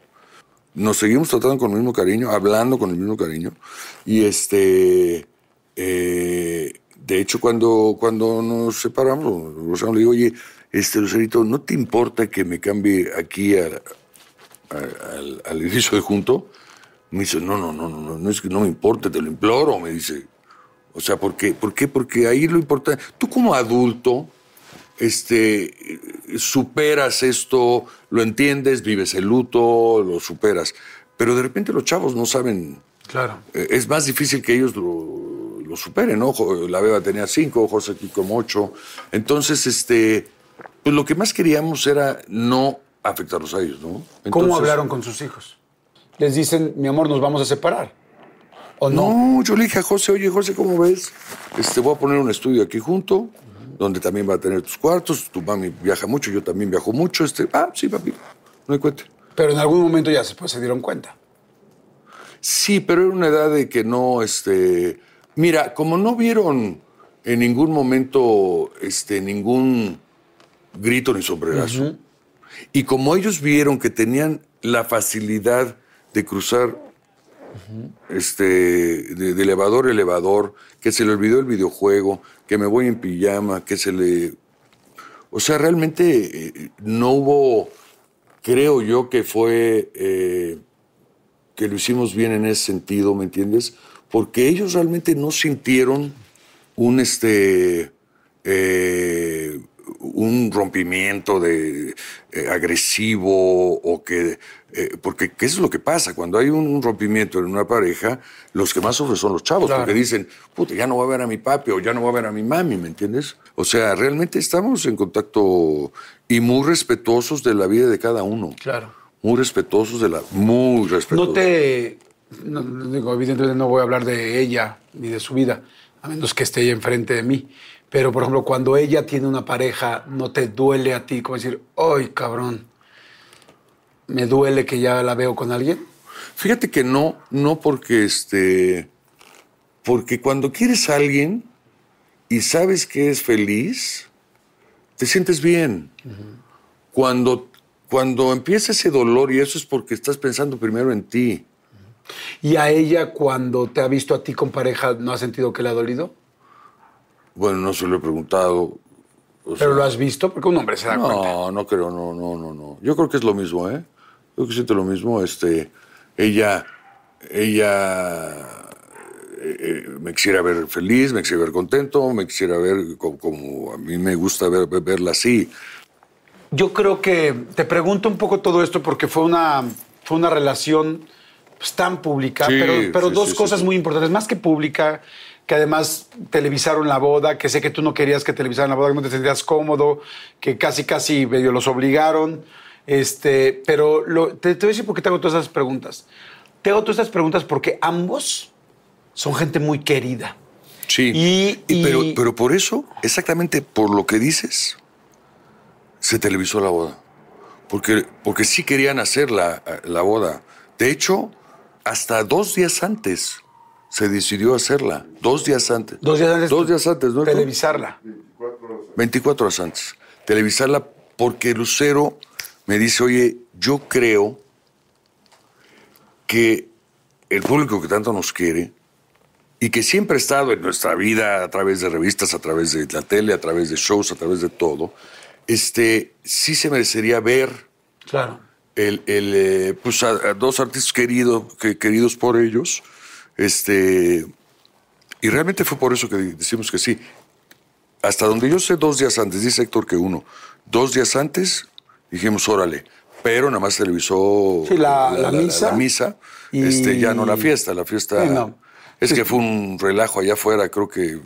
Nos seguimos tratando con el mismo cariño, hablando con el mismo cariño. Y este, eh, de hecho, cuando, cuando nos separamos, Rosano le digo, oye, este Lucerito, ¿no te importa que me cambie aquí a- a- al, al edificio de junto? Me dice, no, no, no, no, no, no es que no me importe, te lo imploro, me dice. O sea, ¿por qué? ¿Por qué? Porque ahí lo importante, tú como adulto, este, superas esto, lo entiendes, vives el luto, lo superas. Pero de repente los chavos no saben, Claro. eh, es más difícil que ellos lo, lo superen, ¿no? La Beba tenía cinco, José aquí como ocho. Entonces, este, pues lo que más queríamos era no afectarlos a ellos, ¿no? ¿Cómo hablaron con sus hijos? Les dicen, mi amor, nos vamos a separar. ¿O no? No, yo le dije a José, oye, José, ¿cómo ves? Este, voy a poner un estudio aquí junto, donde también va a tener tus cuartos. Tu mami viaja mucho, yo también viajo mucho. Este, ah, sí, papi, no hay cuenta. Pero en algún momento ya se, pues, se dieron cuenta. Sí, pero era una edad de que no, este... Mira, como no vieron en ningún momento este, ningún grito ni sombrerazo, y como ellos vieron que tenían la facilidad de cruzar este, de, de elevador a elevador, que se le olvidó el videojuego, que me voy en pijama, que se le... O sea, realmente eh, no hubo, creo yo que fue, eh, que lo hicimos bien en ese sentido, ¿me entiendes? Porque ellos realmente no sintieron un, este, eh, un rompimiento de eh, agresivo o que eh, porque ¿qué es lo que pasa? Cuando hay un, rompimiento en una pareja, los que más sufren son los chavos, porque dicen, puta, ya no voy a ver a mi papi o ya no voy a ver a mi mami, ¿me entiendes? O sea, realmente estamos en contacto y muy respetuosos de la vida de cada uno. Claro. Muy respetuosos de la... Muy respetuosos. No te... No, digo, evidentemente no voy a hablar de ella ni de su vida, a menos que esté ella enfrente de mí. Pero, por ejemplo, cuando ella tiene una pareja, ¿no te duele a ti como decir, ¡ay, cabrón! ¿Me duele que ya la veo con alguien? Fíjate que no, no porque este. Porque cuando quieres a alguien y sabes que es feliz, te sientes bien. Cuando, cuando empieza ese dolor, y eso es porque estás pensando primero en ti. ¿Y a ella, cuando te ha visto a ti con pareja, no ha sentido que le ha dolido? Bueno, no se lo he preguntado. ¿Pero lo has visto? Porque un hombre se da no, cuenta. No, no creo, no, no, no, no. Yo creo que es lo mismo, ¿eh? Yo creo que siento lo mismo. Este, ella, ella eh, eh, me quisiera ver feliz, me quisiera ver contento, me quisiera ver como, a mí me gusta ver, verla así. Yo creo que te pregunto un poco todo esto porque fue una, fue una relación tan pública, Sí, pero, pero sí, dos sí, cosas muy importantes, más que pública, que además televisaron la boda, que sé que tú no querías que televisaran la boda, que no te sentías cómodo, que casi, casi medio los obligaron. Este, pero lo- te, te voy a decir por qué te hago todas esas preguntas. Te hago todas estas preguntas porque ambos son gente muy querida. Sí. Y- y- pero, pero por eso, exactamente por lo que dices, se televisó la boda. Porque, porque sí querían hacer la, la boda. De hecho, hasta dos días antes se decidió hacerla. Dos días antes. Dos días antes. Dos días antes, ¿no? Televisarla. 24 horas antes. Televisarla porque Lucero me dice, oye, yo creo que el público que tanto nos quiere y que siempre ha estado en nuestra vida a través de revistas, a través de la tele, a través de shows, a través de todo, este, sí se merecería ver Claro. El, el, eh, pues a, a dos artistas queridos, que, queridos por ellos, este, y realmente fue por eso que decimos que sí. Hasta donde yo sé, dos días antes, dice Héctor que uno, dos días antes dijimos, órale, pero nada más televisó Sí, la- la misa. la misa, Y- este, ya no la fiesta, la fiesta... Sí, no. Es que fue un relajo allá afuera, creo que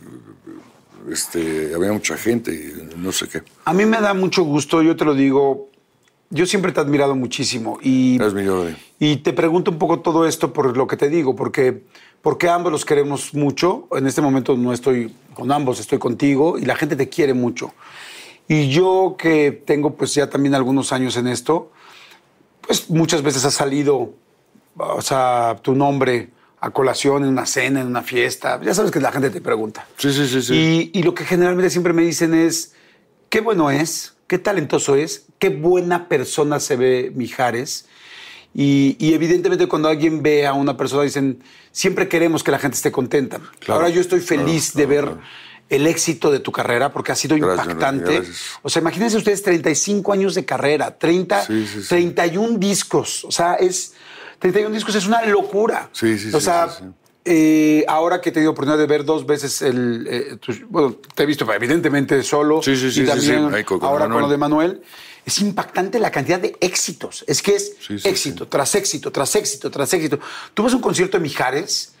este, había mucha gente, y no sé qué. A mí me da mucho gusto, yo te lo digo, yo siempre te he admirado muchísimo y, y te pregunto un poco todo esto por lo que te digo, porque, porque ambos los queremos mucho. En este momento no estoy con ambos, estoy contigo y la gente te quiere mucho. Y yo que tengo pues ya también algunos años en esto, pues muchas veces ha salido, o sea, tu nombre a colación en una cena, en una fiesta. Ya sabes que la gente te pregunta. Sí, sí, sí, sí. Y, y lo que generalmente siempre me dicen es, qué bueno es, qué talentoso es, qué buena persona se ve Mijares. Y, y evidentemente cuando alguien ve a una persona dicen, siempre queremos que la gente esté contenta. Claro, Ahora yo estoy feliz claro, de ver el éxito de tu carrera porque ha sido Gracias, impactante. gracias. O sea, imagínense ustedes 35 años de carrera, 30, Sí, sí, sí. 31 discos. O sea, es 31 discos es una locura. Sí, sí, O sí, sea, sí, sí. Eh, ahora que he tenido oportunidad de ver dos veces el. eh, tu- bueno, te he visto evidentemente solo. Sí, sí, sí, y sí, también sí, con- ahora con lo de Manuel. Es impactante la cantidad de éxitos. Es que es Sí, éxito tras éxito, tras éxito, tras éxito. Tú vas a un concierto de Mijares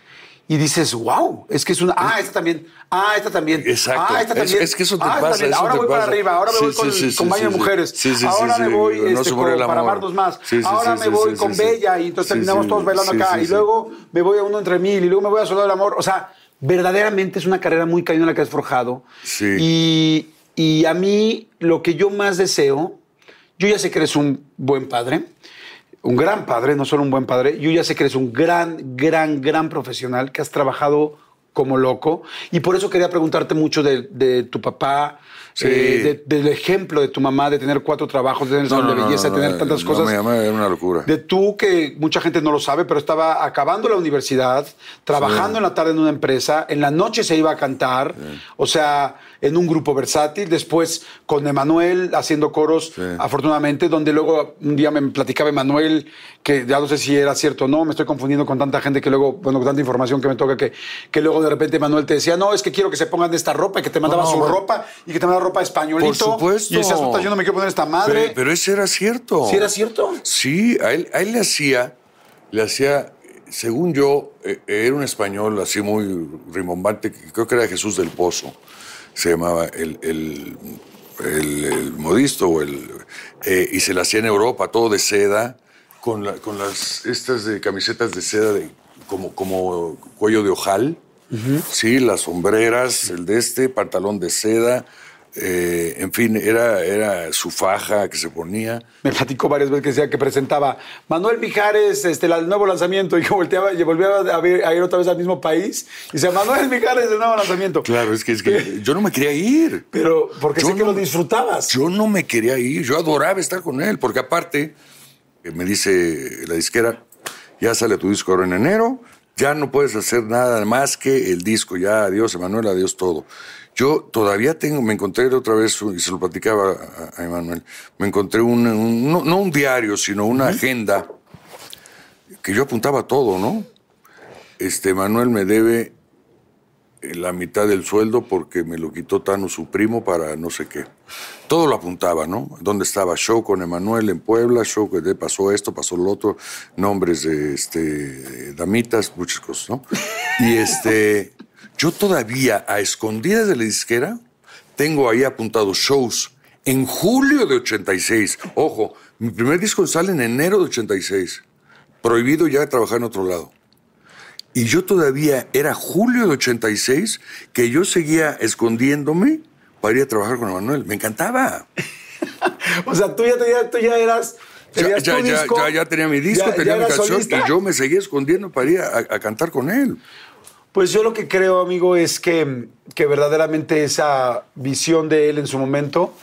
y dices, wow, es que es una. Ah, esta también. Ah, esta también. Exacto. Ah, esta Es- también. es que eso te Ah, pasa, eso Ahora te voy para arriba, ahora me Sí, voy con, sí, sí, con sí, baño de mujeres. Ahora me voy No este, murió con- para amarnos más. Ahora me voy con. Bella y entonces terminamos todos bailando acá. y luego me voy a uno entre mil y luego me voy a Soldado del Amor. O sea, verdaderamente es una carrera muy cañona la que has forjado. Sí. Y, y a mí lo que yo más deseo, yo ya sé que eres un buen padre, un gran padre, no solo un buen padre, yo ya sé que eres un gran, gran, gran profesional, que has trabajado como loco. Y por eso quería preguntarte mucho de, de tu papá, Sí. eh, de- del ejemplo de tu mamá, de tener cuatro trabajos, de tener salón de belleza, de tener tantas no, cosas. mi mamá era una locura. De tú, que mucha gente no lo sabe, pero estaba acabando la universidad, trabajando en la tarde en una empresa, en la noche se iba a cantar, o sea, en un grupo versátil, después con Emanuel haciendo coros, afortunadamente, donde luego un día me platicaba Emanuel, que ya no sé si era cierto o no, me estoy confundiendo con tanta gente que luego, bueno, con tanta información que me toca, que, que luego de repente Emanuel te decía, no, es que quiero que se pongan esta ropa, y que te mandaba No, su bueno. ropa, y que te mandaba ropa españolito. Por supuesto. Y decías, "Puta, yo no me quiero poner esta madre. Pero, pero ese era cierto. ¿Sí era cierto? Sí, a él, a él le hacía, le hacía, según yo, eh, era un español así muy rimbombante, creo que era Jesús del Pozo, se llamaba el, el, el- el modisto, o el, eh, y se le hacía en Europa, todo de seda, con, la- con las estas de camisetas de seda de, como, como cuello de ojal, sí, las sombreras, el de este, pantalón de seda. eh, en fin, era, era su faja que se ponía. Me platicó varias veces que decía que presentaba Manuel Mijares, este, el nuevo lanzamiento, y que volteaba y volvía a, ver- a ir otra vez al mismo país. Y decía, Manuel Mijares, el nuevo lanzamiento. Claro, es que, es que yo no me quería ir. Pero porque Yo sé que no- lo disfrutabas. Yo no me quería ir, yo adoraba estar con él, porque aparte, eh, me dice la disquera, ya sale tu disco ahora en enero, ya no puedes hacer nada más que el disco, ya adiós Emanuel, adiós todo. Yo todavía tengo, me encontré otra vez, y se lo platicaba a, a Emanuel, me encontré un, un- no, no un diario, sino una agenda que yo apuntaba todo, ¿no? Este, Manuel me debe la mitad del sueldo porque me lo quitó Tano, su primo, para no sé qué. Todo lo apuntaba, ¿no? ¿Dónde estaba? Show con Emanuel en Puebla, show que pasó esto, pasó lo otro, nombres de este, damitas, muchas cosas, ¿no? Y este, yo todavía, a escondidas de la disquera, tengo ahí apuntados shows en julio de 86. Ojo, mi primer disco sale en enero de 86. Prohibido ya trabajar en otro lado. Y yo todavía, era julio de 86, que yo seguía escondiéndome para ir a trabajar con Manuel. Me encantaba. O sea, tú ya, tenías- tú ya eras. Ya, ya, ya, disco, ya- ya tenía mi disco, tenía mi canción solista. y yo me seguía escondiendo para ir a, a cantar con él. Pues yo lo que creo, amigo, es que, que verdaderamente esa visión de él en su momento,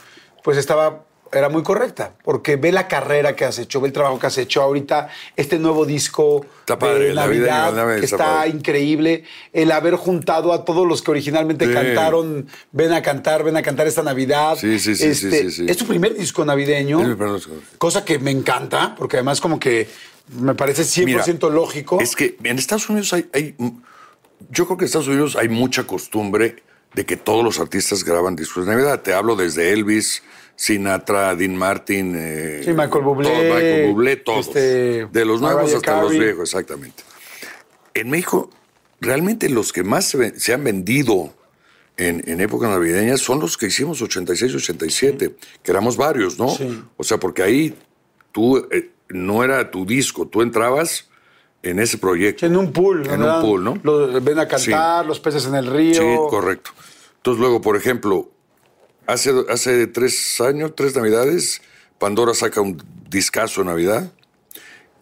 pues estaba, era muy correcta, porque ve la carrera que has hecho, ve el trabajo que has hecho ahorita, este nuevo disco Está padre, de La vida Navidad, que está increíble, el haber juntado a todos los que originalmente Sí. cantaron, ven a cantar, ven a cantar esta Navidad. Sí, sí, sí, sí, sí, sí. Es tu primer disco navideño, primer disco. cosa que me encanta, porque además como que me parece 100% Mira, lógico. Es que en Estados Unidos hay, hay- Yo creo que en Estados Unidos hay mucha costumbre de que todos los artistas graban discos de Navidad. Te hablo desde Elvis, Sinatra, Dean Martin. eh, Sí, Michael Bublé, todos, Michael Bublé, todos. este, de los nuevos Mariah hasta los viejos, exactamente. En México, realmente los que más se, han vendido en, en época navideña son los que hicimos 86, 87, que éramos varios, ¿no? Sí. O sea, porque ahí tú eh, no era tu disco, tú entrabas en ese proyecto. En un pool. En ¿verdad? un pool, ¿no? Los- ven a cantar, los peces en el río. Sí, correcto. Entonces luego, por ejemplo, hace, hace tres años, tres navidades, Pandora saca un discazo de Navidad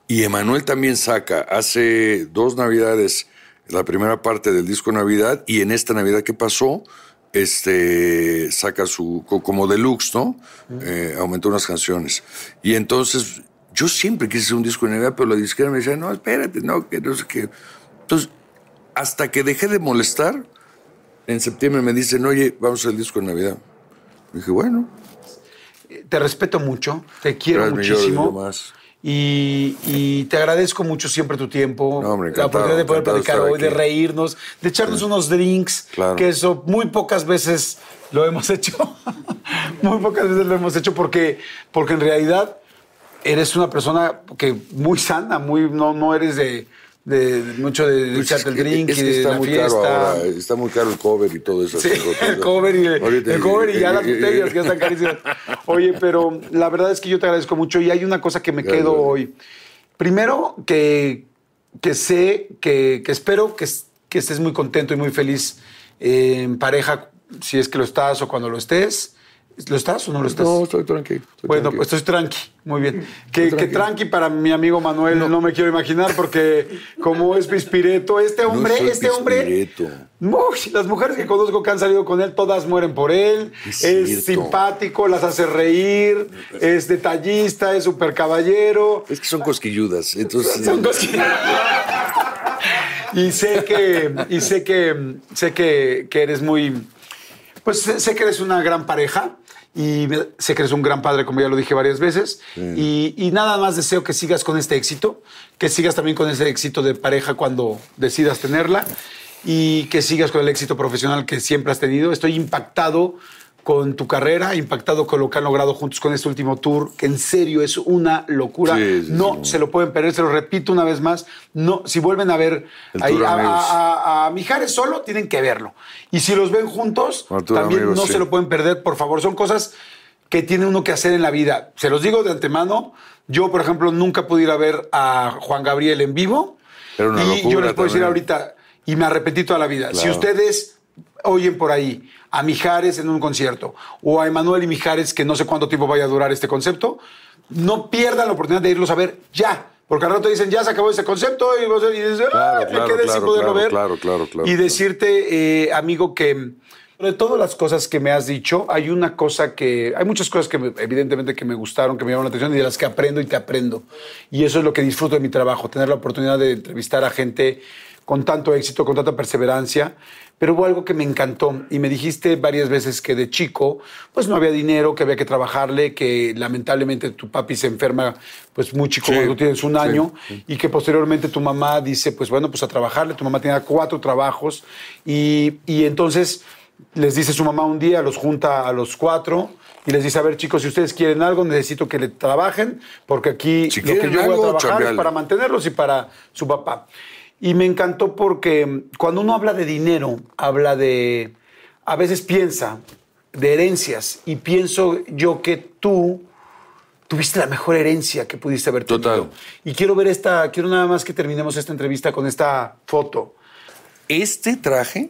y Emanuel también saca, hace dos navidades, la primera parte del disco de Navidad y en esta Navidad que pasó, este, saca su, co- como deluxe, ¿no? Eh, aumentó unas canciones. Y entonces, yo siempre quise hacer un disco de Navidad, pero la disquera me decía, no, espérate, no, que no sé qué. Entonces, hasta que dejé de molestar, en septiembre me dicen, oye, vamos a hacer el disco de Navidad. Dije, bueno, Te respeto mucho, te quiero Gracias, muchísimo. más. Y, y te agradezco mucho siempre tu tiempo, No, hombre, la oportunidad de poder platicar hoy, de reírnos, de echarnos unos drinks, Claro. que eso muy pocas veces lo hemos hecho, muy pocas veces lo hemos hecho porque, porque en realidad eres una persona que muy sana, muy no, no eres de, de- de mucho de, de Pues echarte el que- drink es y que de está la fiesta. ahora, está muy caro el cover y todo eso. Sí, el cover y, Ahorita- el cover y ya las botellas que ya están carísimas. Oye, pero la verdad es que yo te agradezco mucho y hay una cosa que me Gracias, quedo hoy. Primero, que, que sé, que, que espero que, que estés muy contento y muy feliz en pareja, si es que lo estás o cuando lo estés. ¿Lo estás o no lo estás? No, estoy tranquilo. estoy Bueno, pues estoy tranqui, muy bien. Que, tranqui para mi amigo Manuel no. me quiero imaginar porque como es pispireto, este hombre, soy este hombre. Uy, las mujeres que conozco que han salido con él, todas mueren por él. Es simpático, las hace reír, es detallista, es súper caballero. Es que son cosquilludas. Entonces, Son que- y sé que, y sé que, sé que, que eres muy, pues sé que eres una gran pareja y sé que eres un gran padre, como ya lo dije varias veces. Y, y nada más deseo que sigas con este éxito, que sigas también con ese éxito de pareja cuando decidas tenerla y que sigas con el éxito profesional que siempre has tenido. Estoy impactado con tu carrera, impactado con lo que han logrado juntos con este último tour, que en serio es una locura. Sí, sí, no sí. se lo pueden perder, se lo repito una vez más. No, si vuelven a ver ahí a, Amigos. a- a- a Mijares solo, tienen que verlo. Y si los ven juntos, tour también Amigos, no se lo pueden perder, por favor. Son cosas que tiene uno que hacer en la vida. Se los digo de antemano. Yo, por ejemplo, nunca pude ir a ver a Juan Gabriel en vivo. Una y yo les puedo decir ahorita, y me arrepentí toda la vida. Si ustedes oyen por ahí a Mijares en un concierto o a Emanuel y Mijares, que no sé cuánto tiempo vaya a durar este concepto, no pierdan la oportunidad de irlos a ver ya. Porque al rato dicen, ya se acabó ese concepto y, vos- y dices, Claro, "Ay, claro, me quedé sin poderlo ver. claro, claro, claro, y decirte, eh, amigo, que de todas las cosas que me has dicho, hay una cosa que, hay muchas cosas que me- evidentemente que me gustaron, que me llamaron la atención y de las que aprendo y te aprendo. Y eso es lo que disfruto de mi trabajo, tener la oportunidad de entrevistar a gente con tanto éxito, con tanta perseverancia. Pero hubo algo que me encantó y me dijiste varias veces que de chico, pues no había dinero, que había que trabajarle, que lamentablemente tu papi se enferma pues muy chico Sí, cuando tienes un sí, año y que posteriormente tu mamá dice, pues bueno, pues a trabajarle. Tu mamá tenía cuatro trabajos y, y entonces les dice su mamá un día, los junta a los cuatro y les dice, a ver chicos, si ustedes quieren algo, necesito que le trabajen porque aquí Si lo que yo voy a algo, trabajar es para mantenerlos y para su papá. Y me encantó porque cuando uno habla de dinero, habla de, a veces piensa de herencias y pienso yo que tú tuviste la mejor herencia que pudiste haber tenido. Total. Y quiero ver esta, quiero nada más que terminemos esta entrevista con esta foto. Este traje,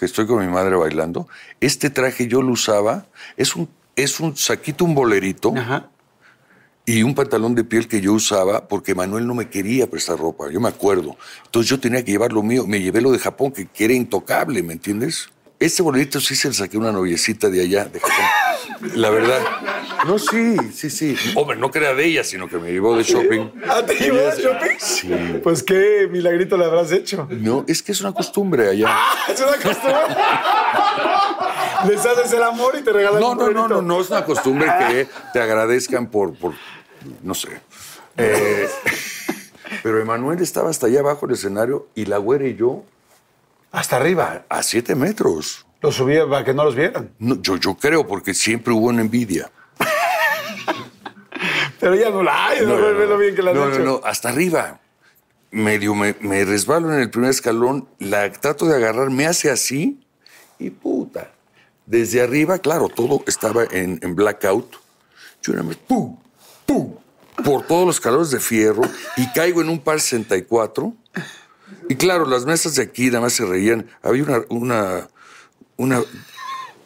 que estoy con mi madre bailando, este traje yo lo usaba, es un, es un saquito, un bolerito Ajá. Y un pantalón de piel que yo usaba porque Manuel no me quería prestar ropa, yo me acuerdo. Entonces yo tenía que llevar lo mío, me llevé lo de Japón, que, que era intocable, ¿me entiendes? Este bolerito sí se le saqué una noviecita de allá, de Japón. La verdad. No, sí, sí, sí. Hombre, no era de ella, sino que me llevó de shopping. ¿Ah, te llevó de shopping? Sí. Pues qué milagrito le habrás hecho. No, es que es una costumbre allá. Es una costumbre. Les haces el amor y te regalan No, un no, no, bolerito. no, no es una costumbre que te agradezcan por, por no sé. Eh, pero Emanuel estaba hasta allá abajo del escenario y la güera y yo Hasta arriba. a siete metros. Los subía para que no los vieran. No, yo, yo creo, porque siempre hubo una envidia. Pero ya no la hay, no, ve lo bien que la has no, hecho. no, no, hasta arriba. Medio me, me resbalo en el primer escalón, la trato de agarrar, me hace así y puta. Desde arriba, claro, todo estaba en, en blackout. Yo más, ¡pum! ¡Pum! Por todos los calores de fierro y caigo en un par 64. Y claro, las mesas de aquí nada más se reían. Había una, una,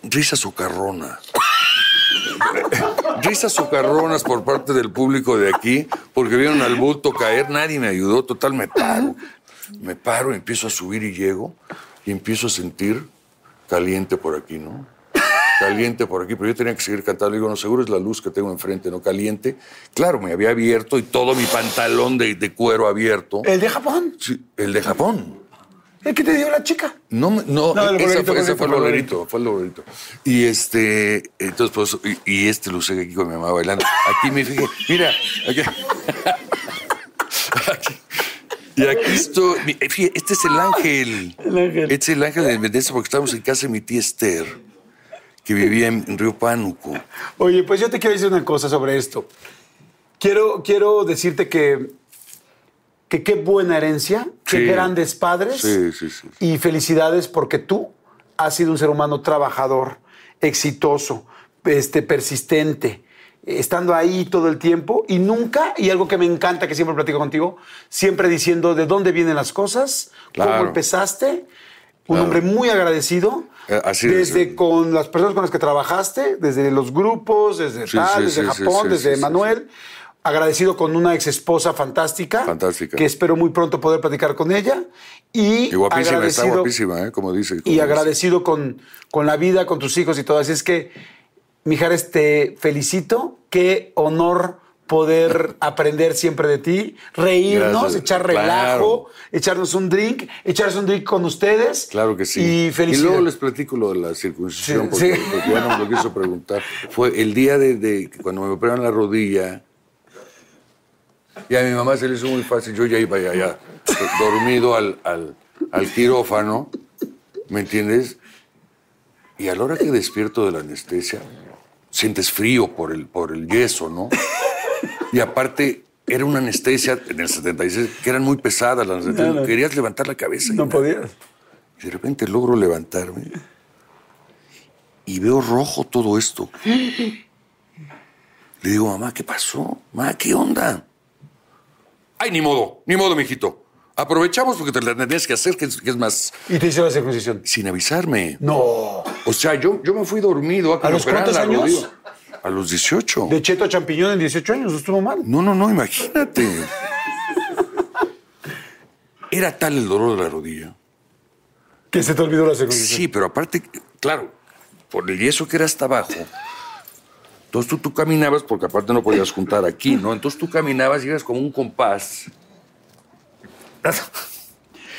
risa socarrona. Risas socarronas por parte del público de aquí, porque vieron al bulto caer, nadie me ayudó, total me paro. Me paro, empiezo a subir y llego, y empiezo a sentir caliente por aquí, ¿no? Caliente por aquí, pero yo tenía que seguir cantando. Digo, no, seguro es la luz que tengo enfrente, ¿no? Caliente. Claro, me había abierto y todo mi pantalón de, de cuero abierto. ¿El de Japón? Sí, el de Japón. ¿El que te dio la chica? No, no, bolerito, fue, esa fue el bolerito. fue el bolerito. Y este, entonces, pues, y, y este lo usé aquí con mi mamá bailando. Aquí me fijé, mira, aquí. Aquí. Y aquí estoy, fíjate, este es el ángel. El ángel. Este es el ángel de Independencia porque estamos en casa de mi tía Esther, que vivía en, Río Pánuco. Oye, pues yo te quiero decir una cosa sobre esto. Quiero, quiero decirte que, que qué buena herencia, qué Sí. grandes padres. Sí, sí, sí. Y felicidades porque tú has sido un ser humano trabajador, exitoso, este, persistente, estando ahí todo el tiempo y nunca, y algo que me encanta, que siempre platico contigo, siempre diciendo de dónde vienen las cosas, cómo Claro. empezaste un Claro. hombre muy agradecido. Eh, así es. desde con las personas con las que trabajaste, desde los grupos, desde Sí, tal, sí, desde sí, Japón, desde Manuel. Agradecido con una ex esposa fantástica. Fantástica. Que espero muy pronto poder platicar con ella. Y, Y guapísima, está guapísima, ¿eh? Como dice. como y dice. agradecido con, con la vida, con tus hijos y todo. Así es que, Mijares, te felicito. Qué honor poder aprender siempre de ti, reírnos, Gracias. echar Claro. relajo, echarnos un drink, echarse un drink con ustedes. Claro que sí. Y felicidades. luego les platico lo de la circuncisión, Sí, porque, sí. porque ya no me lo quiso preguntar. Fue el día de, de cuando me operaron la rodilla. Y a mi mamá se le hizo muy fácil. Yo ya iba ya dormido al, al, al quirófano, ¿me entiendes? Y a la hora que despierto de la anestesia, sientes frío por el, por el yeso, ¿no? Y aparte, era una anestesia en el 76 que eran muy pesadas las anestesias. Claro. Querías levantar la cabeza. y No nada. podías. Y de repente logro levantarme y veo rojo todo esto. Le digo, mamá, ¿qué pasó? Mamá, ¿qué onda? Ay, ni modo, ni modo, mijito. Aprovechamos porque te la tenías que hacer, que es, que es más... Y te hicieron la circuncisión. Sin avisarme. No. O sea, yo, yo me fui dormido a, que ¿A los cuántos años? rodilla. A los 18. De Cheto a Champiñón en 18 años, estuvo mal. No, no, no, imagínate. Era tal el dolor de la rodilla. Que se te olvidó la circuncisión. Sí, pero aparte, claro, por el yeso que era hasta abajo. Entonces tú, tú caminabas, porque aparte no podías juntar aquí, ¿no? Entonces tú caminabas y ibas como un compás.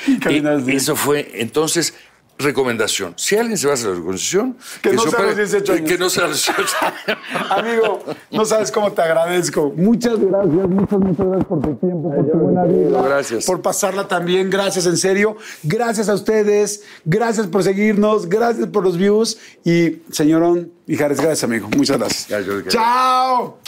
Y bien. eso fue, entonces, recomendación. Si alguien se va a hacer la circuncisión, Que no se sea los opere- 18 años. Que no sea los 18 Amigo, no sabes cómo te agradezco. Muchas gracias, muchas, muchas gracias por tu tiempo, por tu buena vida. Gracias. Por pasarla también, gracias, en serio. Gracias a ustedes, gracias por seguirnos, gracias por los views. Y, señorón Mijares, gracias, amigo. Muchas gracias. ¡Chao!